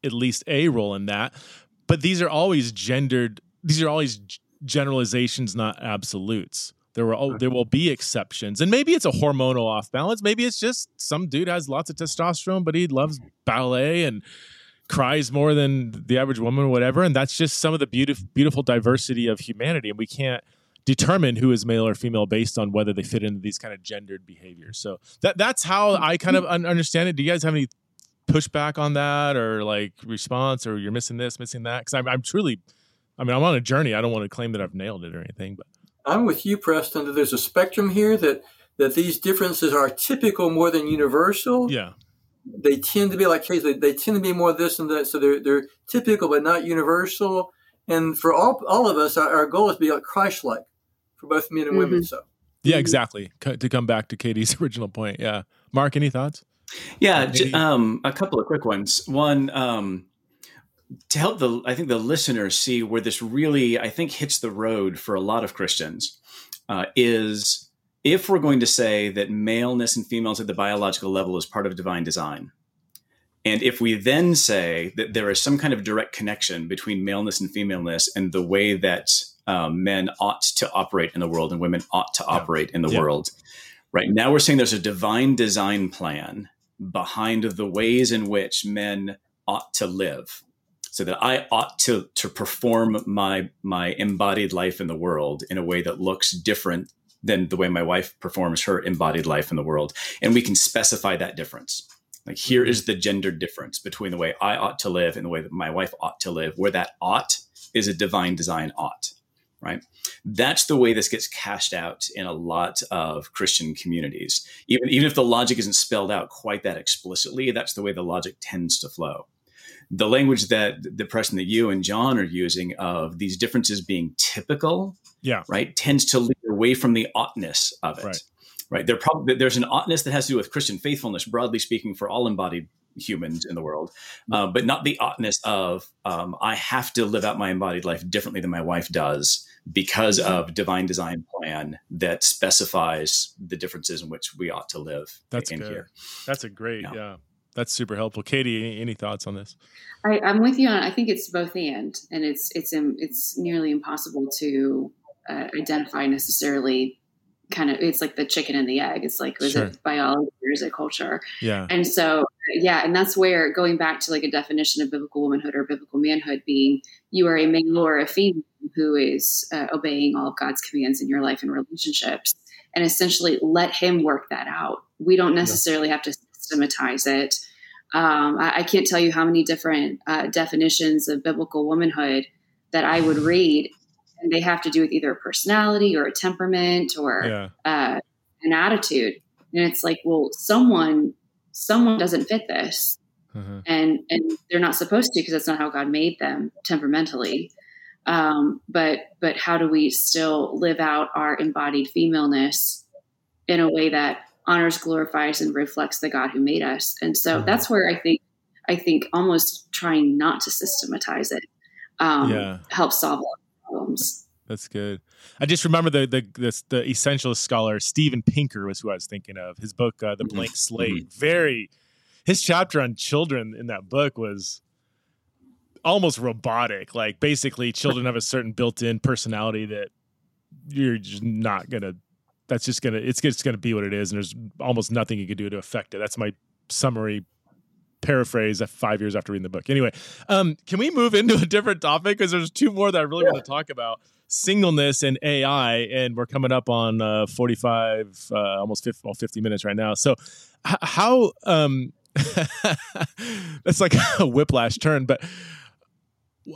A: at least a role in that. But these are always gendered, these are always generalizations, not absolutes. There will there will be exceptions, and maybe it's a hormonal off balance. Maybe it's just some dude has lots of testosterone, but he loves mm-hmm. ballet and cries more than the average woman or whatever. And that's just some of the beautiful beautiful diversity of humanity, and we can't determine who is male or female based on whether they fit into these kind of gendered behaviors. So that that's how I kind of understand it. Do you guys have any pushback on that, or like response, or you're missing this, missing that? Because I'm, I'm truly, I mean, I'm on a journey. I don't want to claim that I've nailed it or anything, but
B: I'm with you, Preston. That there's a spectrum here that that these differences are typical more than universal.
A: Yeah.
B: They tend to be like cases. They, they tend to be more this and that. So they're they're typical but not universal. And for all all of us, our, our goal is to be like Christ-like for both men and mm-hmm. women. So.
A: Yeah, exactly. To come back to Katie's original point. Yeah. Marc, any thoughts?
D: Yeah, um, a couple of quick ones. One, um, to help the I think the listeners see where this really I think hits the road for a lot of Christians uh, is if we're going to say that maleness and femaleness at the biological level is part of divine design, and if we then say that there is some kind of direct connection between maleness and femaleness and the way that um, men ought to operate in the world and women ought to operate yeah. in the yeah. world, right now we're saying there's a divine design plan behind the ways in which men ought to live so that I ought to to perform my my embodied life in the world in a way that looks different than the way my wife performs her embodied life in the world, and we can specify that difference. Like here is the gender difference between the way I ought to live and the way that my wife ought to live. Where that ought is a divine design ought. right? That's the way this gets cashed out in a lot of Christian communities. Even, even if the logic isn't spelled out quite that explicitly, that's the way the logic tends to flow. The language that the person that you and John are using of these differences being typical,
A: yeah,
D: right, tends to lead away from the oughtness of it.
A: Right.
D: Right. There probably there's an oughtness that has to do with Christian faithfulness, broadly speaking, for all embodied humans in the world, uh, but not the oughtness of um, I have to live out my embodied life differently than my wife does because
A: Mm-hmm.
D: of divine design plan that specifies the differences in which we ought to live
A: That's
D: in
A: good.
D: here.
A: That's a great, yeah.
D: Yeah.
A: That's super helpful. Katie, any, any thoughts on this?
C: I, I'm with you on. I think it's both and, and it's it's um, it's nearly impossible to uh, identify necessarily. Kind of, it's like the chicken and the egg. It's like, is
A: Sure.
C: it biology or is it culture?
A: Yeah.
C: And so, yeah, and that's where going back to like a definition of biblical womanhood or biblical manhood being you are a male or a female who is uh, obeying all of God's commands in your life and relationships, and essentially let Him work that out. We don't necessarily have to systematize it. Um, I, I can't tell you how many different uh, definitions of biblical womanhood that I would read, and they have to do with either a personality or a temperament or
A: Yeah.
C: uh, an attitude and it's like well someone someone doesn't fit this
A: Uh-huh.
C: and and they're not supposed to because that's not how god made them temperamentally um, but but how do we still live out our embodied femaleness in a way that honors glorifies and reflects the god who made us and so
A: Mhm.
C: that's where i think i think almost trying not to systematize it um,
A: Yeah.
C: helps solve a lot of problems
A: That's good. I just remember the the the, the essentialist scholar Steven Pinker was who I was thinking of. His book, uh, The
D: Mhm.
A: Blank Slate. Very. His chapter on children in that book was almost robotic. Like basically, children have a certain built-in personality that you're just not gonna. That's just gonna. It's just gonna be what it is, and there's almost nothing you can do to affect it. That's my summary paraphrase five years after reading the book. Anyway, um, can we move into a different topic? Because there's two more that I really want to talk about singleness and AI, and we're coming up on uh, 45, uh, almost 50, well, 50 minutes right now. So, h- how um, that's like a whiplash turn, but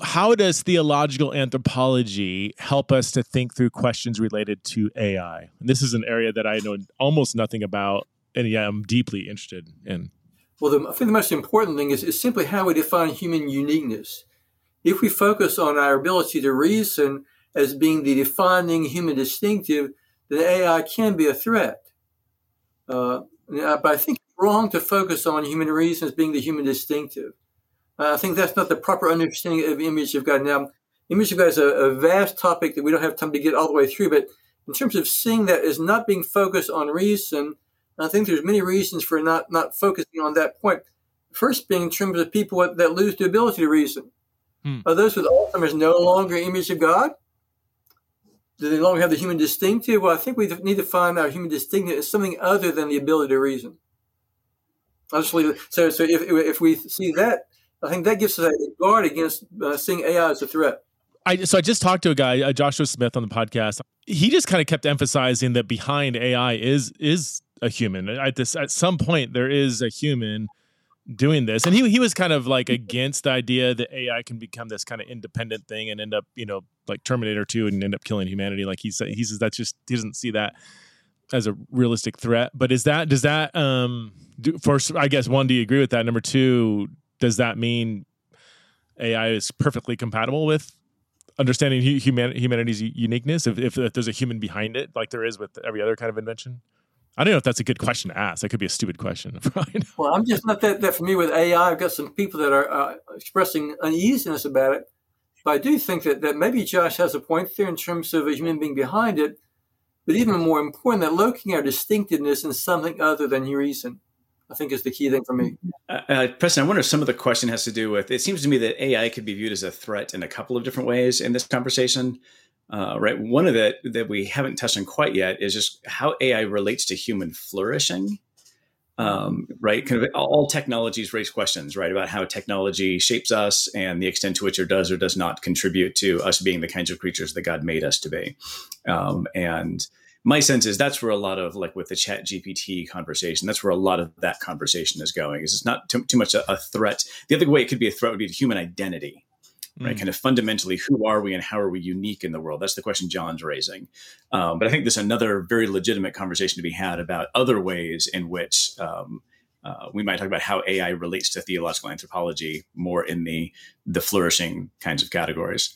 A: how does theological anthropology help us to think through questions related to AI? And this is an area that I know almost nothing about, and yeah, I'm deeply interested in.
B: Well, the, I think the most important thing is, is simply how we define human uniqueness. If we focus on our ability to reason as being the defining human distinctive, then AI can be a threat. Uh, but I think it's wrong to focus on human reason as being the human distinctive. Uh, I think that's not the proper understanding of image of God. Now, image of God is a, a vast topic that we don't have time to get all the way through, but in terms of seeing that as not being focused on reason, I think there's many reasons for not, not focusing on that point. First, being in terms of people that lose the ability to reason.
A: Hmm.
B: Are those with Alzheimer's no longer image of God? Do they no longer have the human distinctive? Well, I think we need to find our human distinctive as something other than the ability to reason. I'll just leave it. So, so if, if we see that, I think that gives us a guard against uh, seeing AI as a threat.
A: I so I just talked to a guy, uh, Joshua Smith, on the podcast. He just kind of kept emphasizing that behind AI is is a human. At this, at some point, there is a human doing this, and he he was kind of like against the idea that AI can become this kind of independent thing and end up, you know, like Terminator Two and end up killing humanity. Like he said, he says that's just he doesn't see that as a realistic threat. But is that does that um do, first? I guess one, do you agree with that? Number two, does that mean AI is perfectly compatible with understanding human, humanity's uniqueness? If, if, if there's a human behind it like there is with every other kind of invention? I don't know if that's a good question to ask. That could be a stupid question.
B: Well i'm just not that, that familiar with ai i've got some people that are uh, expressing uneasiness about it. But i do think that, that maybe josh has a point there in terms of a human being behind it. But even more important that looking at distinctiveness in something other than reason I think is the key thing for me.
D: Uh, uh, Preston, I wonder if some of the question has to do with. It seems to me that AI could be viewed as a threat in a couple of different ways in this conversation. Uh, right, one of it that we haven't touched on quite yet is just how AI relates to human flourishing. Um, right, kind of all technologies raise questions, right, about how technology shapes us and the extent to which it does or does not contribute to us being the kinds of creatures that God made us to be. Um, and my sense is that's where a lot of like with the chat gpt conversation that's where a lot of that conversation is going is it's not too, too much a, a, threat the other way it could be a threat would be to human identity right? Mm. Kind of fundamentally, who are we and how are we unique in the world? That's the question John's raising. Um, but I think there's another very legitimate conversation to be had about other ways in which um, uh, we might talk about how AI relates to theological anthropology more in the the flourishing kinds of categories.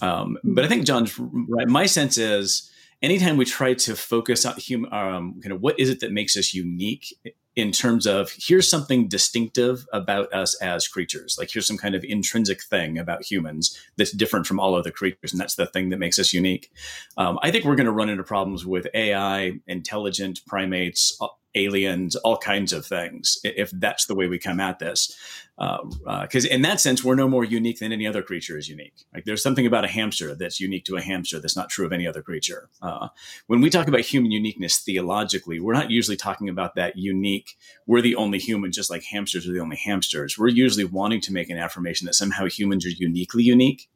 D: Um, but I think John's right. My sense is anytime we try to focus on human, um, kind of what is it that makes us unique in terms of here's something distinctive about us as creatures. Like here's some kind of intrinsic thing about humans that's different from all other creatures, and that's the thing that makes us unique. Um, I think we're going to run into problems with AI, intelligent primates, aliens, all kinds of things, if that's the way we come at this. Because uh, uh, in that sense, we're no more unique than any other creature is unique. Like there's something about a hamster that's unique to a hamster that's not true of any other creature. Uh, when we talk about human uniqueness theologically, we're not usually talking about that unique, we're the only human, just like hamsters are the only hamsters. We're usually wanting to make an affirmation that somehow humans are uniquely unique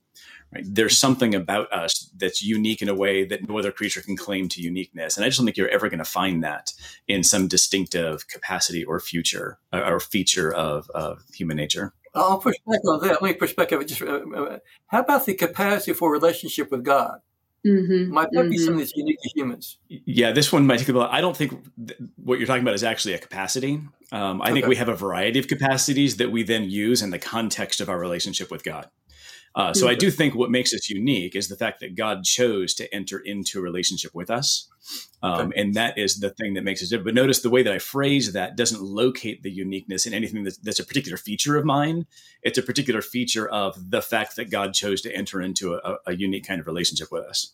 D: Right? There's something about us that's unique in a way that no other creature can claim to uniqueness. And I just don't think you're ever going to find that in some distinctive capacity or future uh, or feature of, of human nature.
B: I'll push back on that. Let me push back on it. Just, uh, uh, how about the capacity for relationship with God? Mm-hmm. Might that mm-hmm. be something that's unique to humans?
D: Yeah, this one might take a little. I don't think th- what you're talking about is actually a capacity. Um, I okay. think we have a variety of capacities that we then use in the context of our relationship with God. Uh, so I do think what makes us unique is the fact that God chose to enter into a relationship with us. Um, and that is the thing that makes us different. But notice the way that I phrase that doesn't locate the uniqueness in anything that's, that's, a particular feature of mine. It's a particular feature of the fact that God chose to enter into a, a unique kind of relationship with us.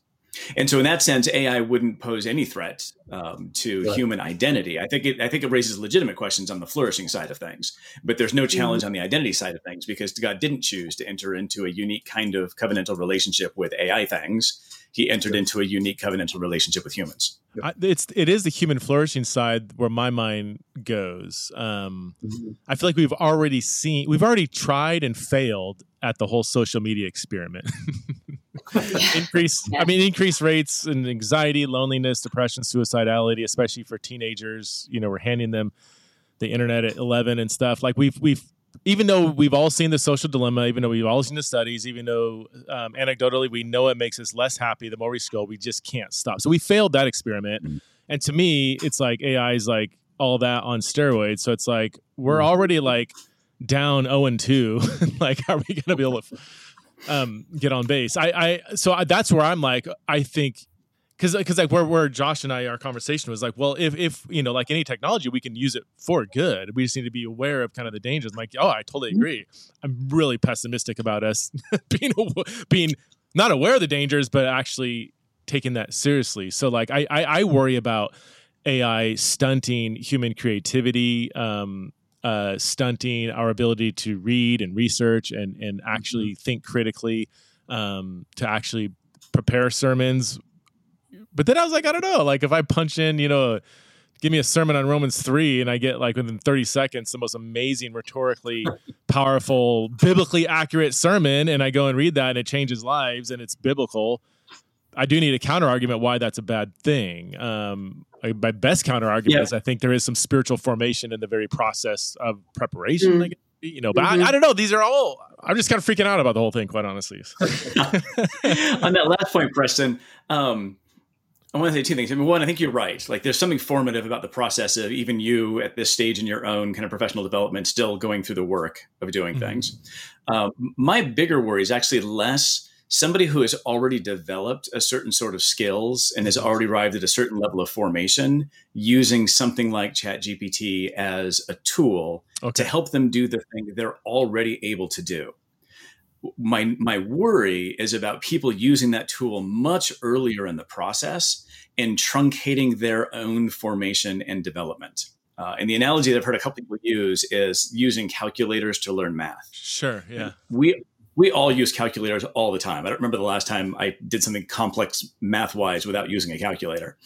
D: And so, in that sense, AI wouldn't pose any threat um, to right. human identity. I think it. I think it raises legitimate questions on the flourishing side of things, but there's no challenge mm-hmm. on the identity side of things because God didn't choose to enter into a unique kind of covenantal relationship with AI things. He entered into a unique covenantal relationship with humans.
A: I, it's it is the human flourishing side where my mind goes. Um, mm-hmm. I feel like we've already seen, we've already tried and failed at the whole social media experiment. increase, yeah. I mean, increased rates in anxiety, loneliness, depression, suicidality, especially for teenagers. You know, we're handing them the internet at 11 and stuff. Like we've we've even though we've all seen the social dilemma, even though we've all seen the studies, even though um, anecdotally we know it makes us less happy the more we scroll, we just can't stop. So we failed that experiment. Mm-hmm. And to me, it's like AI is like all that on steroids. So it's like we're mm-hmm. already like down 0 and 2. like, are we going to be able to um, get on base? I, I so I, that's where I'm like, I think because because like where where Josh and I our conversation was like, well, if if you know like any technology, we can use it for good. We just need to be aware of kind of the dangers. I'm like, oh, I totally mm-hmm. agree. I'm really pessimistic about us being being not aware of the dangers, but actually taking that seriously. So like, I I, I worry about AI stunting human creativity. Um, uh, stunting our ability to read and research and and actually mm-hmm. think critically, um, to actually prepare sermons but then I was like, I don't know. Like if I punch in, you know, give me a sermon on Romans 3 and I get like within 30 seconds the most amazing, rhetorically powerful, biblically accurate sermon, and I go and read that and it changes lives and it's biblical. I do need a counter argument why that's a bad thing. Um, my best counter argument yeah. is I think there is some spiritual formation in the very process of preparation. Mm. you know, but mm-hmm. I, I, don't know. These are all. I'm just kind of freaking out about the whole thing, quite honestly.
D: On that last point, Preston, um, I want to say two things. I mean, one, I think you're right. Like, there's something formative about the process of even you at this stage in your own kind of professional development, still going through the work of doing mm-hmm. things. Um, my bigger worry is actually less somebody who has already developed a certain sort of skills and has already arrived at a certain level of formation using something like ChatGPT as a tool okay. to help them do the thing they're already able to do my my worry is about people using that tool much earlier in the process and truncating their own formation and development. Uh, and the analogy that I've heard a couple people use is using calculators to learn math.
A: Sure, yeah.
D: We we all use calculators all the time. I don't remember the last time I did something complex math wise without using a calculator.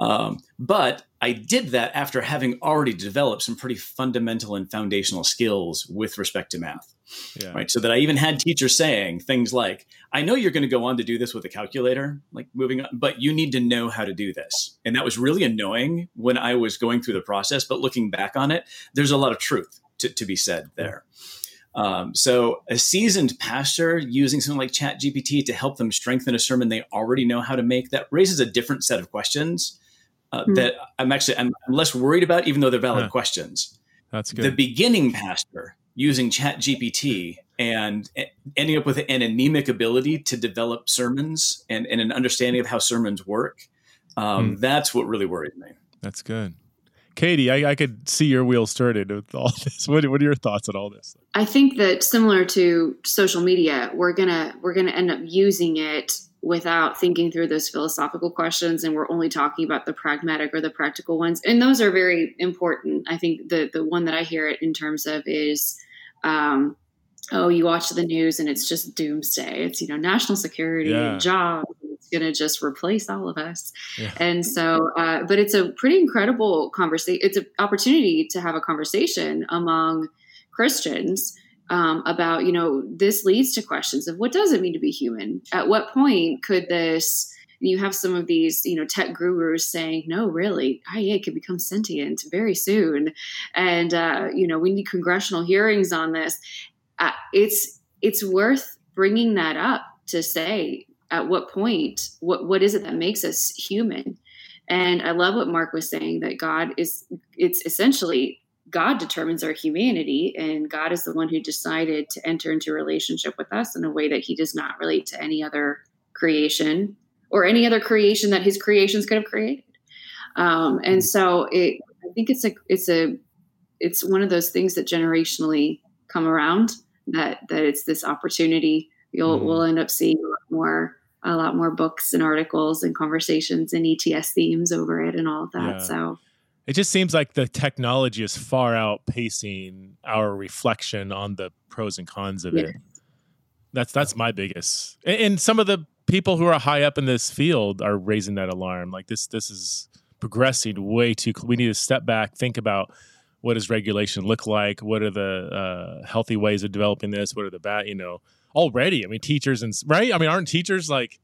D: Um, but I did that after having already developed some pretty fundamental and foundational skills with respect to math. Yeah. Right. So that I even had teachers saying things like, I know you're going to go on to do this with a calculator, like moving on, but you need to know how to do this. And that was really annoying when I was going through the process. But looking back on it, there's a lot of truth to, to be said there. Um, so a seasoned pastor using something like Chat GPT to help them strengthen a sermon they already know how to make that raises a different set of questions uh, mm-hmm. that I'm actually I'm, I'm, less worried about, even though they're valid questions.
A: That's good.
D: The beginning pastor using Chat GPT and ending up with an anemic ability to develop sermons and, and an understanding of how sermons work. Um, mm. That's what really worried me.
A: That's good. Katie, I, I, could see your wheels started with all this. What, what, are your thoughts on all this?
C: I think that similar to social media, we're gonna we're gonna end up using it without thinking through those philosophical questions, and we're only talking about the pragmatic or the practical ones, and those are very important. I think the the one that I hear it in terms of is. Um, oh, you watch the news and it's just doomsday. It's, you know, national security yeah. and jobs going to just replace all of us. Yeah. And so, uh, but it's a pretty incredible conversation. It's an opportunity to have a conversation among Christians um, about, you know, this leads to questions of what does it mean to be human? At what point could this? You have some of these, you know, tech gurus saying, "No, really, IA could become sentient very soon," and uh, you know, we need congressional hearings on this. Uh, it's it's worth bringing that up to say at what point what what is it that makes us human and i love what marc was saying that god is it's essentially god determines our humanity and god is the one who decided to enter into a relationship with us in a way that he does not relate to any other creation or any other creation that his creations could have created um, and so it i think it's a it's a it's one of those things that generationally come around that that it's this opportunity you'll mm. we'll end up seeing more a lot more books and articles and conversations and ETS themes over it and all of that. Yeah. So
A: it just seems like the technology is far outpacing our reflection on the pros and cons of yeah. it. That's that's my biggest. And some of the people who are high up in this field are raising that alarm. Like this this is progressing way too. We need to step back, think about what does regulation look like? What are the uh, healthy ways of developing this? What are the bad? You know, already. I mean, teachers and right. I mean, aren't teachers like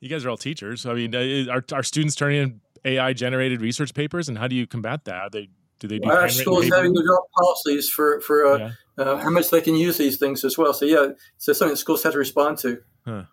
A: you guys are all teachers? I mean, uh, are are students turning in AI generated research papers, and how do you combat that? Are they do they do
B: our schools having to develop policies for for uh, yeah. uh, how much they can use these things as well. So yeah, so something schools have to respond to.
A: Huh.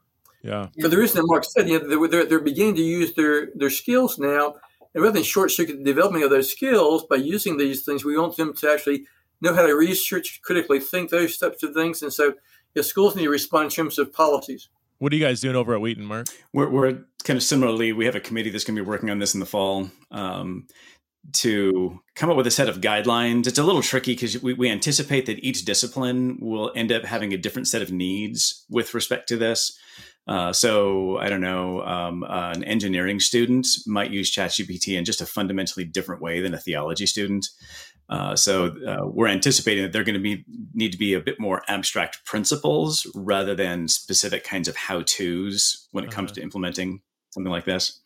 A: Yeah.
B: For the reason that Marc said, you know, they're, they're beginning to use their their skills now and rather than short circuit the development of those skills by using these things, we want them to actually know how to research, critically think those types of things. And so yeah, schools need to respond in terms of policies.
A: What are you guys doing over at Wheaton, Marc?
D: We're, we're kind of similarly, we have a committee that's going to be working on this in the fall. Um, to come up with a set of guidelines. It's a little tricky because we, we, anticipate that each discipline will end up having a different set of needs with respect to this. Uh, so I don't know, um, uh, an engineering student might use ChatGPT in just a fundamentally different way than a theology student. Uh, so uh, we're anticipating that they're going to be need to be a bit more abstract principles rather than specific kinds of how tos when it uh-huh. comes to implementing something like this.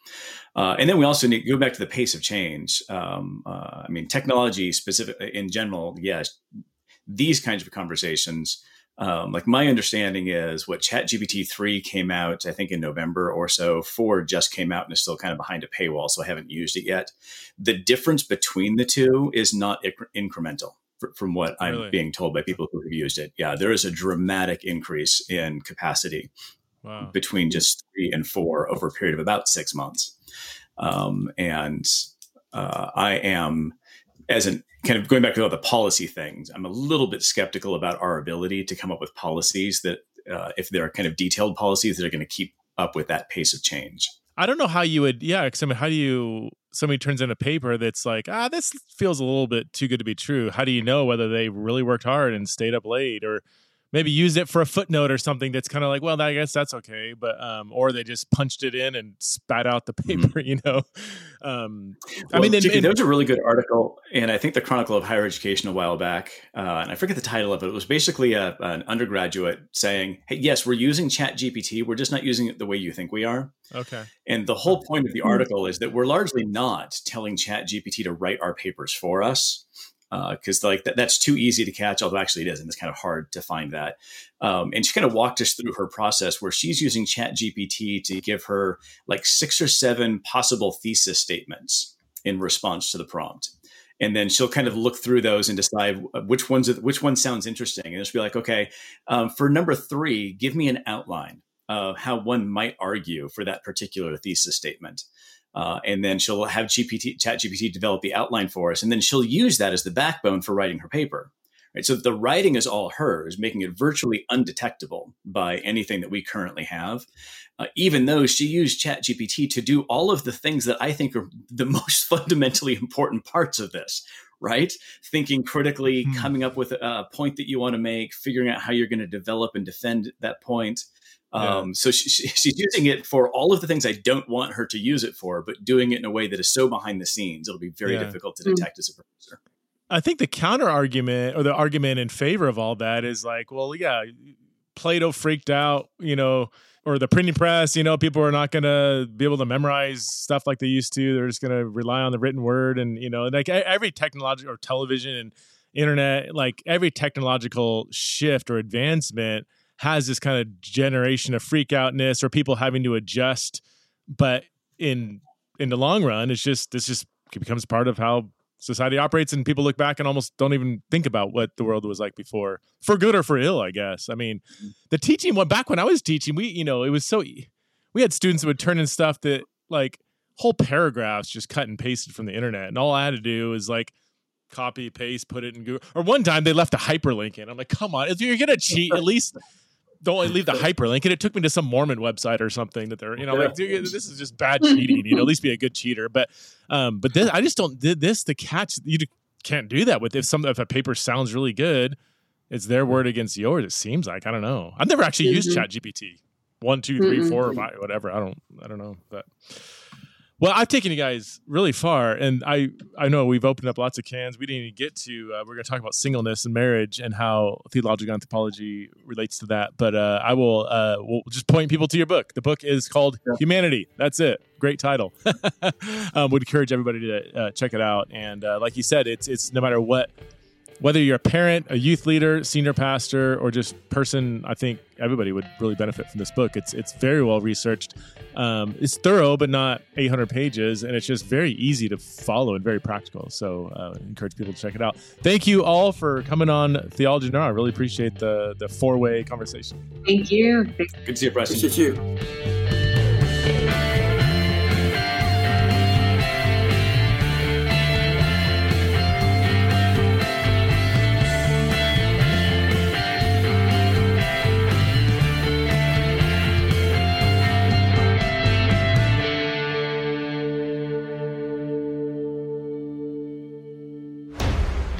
D: Uh, and then we also need to go back to the pace of change. Um, uh, I mean, technology specific in general, yes, these kinds of conversations um, like my understanding is what ChatGPT three came out, I think in November or so. Four just came out and is still kind of behind a paywall, so I haven't used it yet. The difference between the two is not inc- incremental, from what I'm being told by people who have used it. Yeah, there is a dramatic increase in capacity wow. between just three and four over a period of about six months, um, and uh, I am as an kind of going back to all the policy things, I'm a little bit skeptical about our ability to come up with policies that, uh, if they're kind of detailed policies that are going to keep up with that pace of change.
A: I don't know how you would, yeah. Because I mean, how do you? Somebody turns in a paper that's like, ah, this feels a little bit too good to be true. How do you know whether they really worked hard and stayed up late, or maybe used it for a footnote or something that's kind of like, well, I guess that's okay, but um, or they just punched it in and spat out the mm-hmm. paper, you know. Um,
D: well, I mean, and, there was a really good article, and I think the Chronicle of Higher Education a while back, uh, and I forget the title of it. It was basically a, an undergraduate saying, "Hey, yes, we're using Chat GPT. We're just not using it the way you think we are."
A: Okay.
D: And the whole point of the article is that we're largely not telling Chat GPT to write our papers for us because uh, like that, that's too easy to catch. Although actually it isn't. It's kind of hard to find that. Um, and she kind of walked us through her process where she's using Chat GPT to give her like six or seven possible thesis statements in response to the prompt. and then she'll kind of look through those and decide which ones which one sounds interesting and she'll be like okay um, for number three give me an outline of how one might argue for that particular thesis statement uh, and then she'll have gpt chat gpt develop the outline for us and then she'll use that as the backbone for writing her paper right so the writing is all hers making it virtually undetectable by anything that we currently have uh, even though she used ChatGPT to do all of the things that I think are the most fundamentally important parts of this, right? Thinking critically, hmm. coming up with a point that you want to make, figuring out how you're going to develop and defend that point. Yeah. Um, so she, she's using it for all of the things I don't want her to use it for, but doing it in a way that is so behind the scenes, it'll be very yeah. difficult to detect as a professor.
A: I think the counter argument or the argument in favor of all that is like, well, yeah, Plato freaked out, you know, or the printing press, you know, people are not going to be able to memorize stuff like they used to. They're just going to rely on the written word. And, you know, like every technology or television and internet, like every technological shift or advancement has this kind of generation of freak outness or people having to adjust. But in, in the long run, it's just, this just becomes part of how society operates and people look back and almost don't even think about what the world was like before for good or for ill i guess i mean mm-hmm. the teaching went back when i was teaching we you know it was so we had students who would turn in stuff that like whole paragraphs just cut and pasted from the internet and all i had to do was like copy paste put it in google or one time they left a hyperlink in i'm like come on if you're gonna cheat at least don't leave the hyperlink. And it took me to some Mormon website or something that they're, you know, like dude, this is just bad cheating. You know, at least be a good cheater. But, um, but this, I just don't did this to catch. You can't do that with if some if a paper sounds really good, it's their word against yours. It seems like I don't know. I've never actually mm-hmm. used Chat GPT. One, two, three, mm-hmm. four, or five, whatever. I don't, I don't know, but well, I've taken you guys really far, and I I know we've opened up lots of cans. We didn't even get to. Uh, we're going to talk about singleness and marriage and how theological anthropology relates to that. But uh, I will uh, will just point people to your book. The book is called yeah. Humanity. That's it. Great title. um, would encourage everybody to uh, check it out. And uh, like you said, it's it's no matter what whether you're a parent, a youth leader, senior pastor, or just person, I think everybody would really benefit from this book. It's it's very well researched. Um, it's thorough, but not 800 pages, and it's just very easy to follow and very practical. So, uh, I encourage people to check it out. Thank you all for coming on Theology Now. I really appreciate the the four way conversation.
C: Thank you.
D: Good to see you, Preston.
B: Good to see you.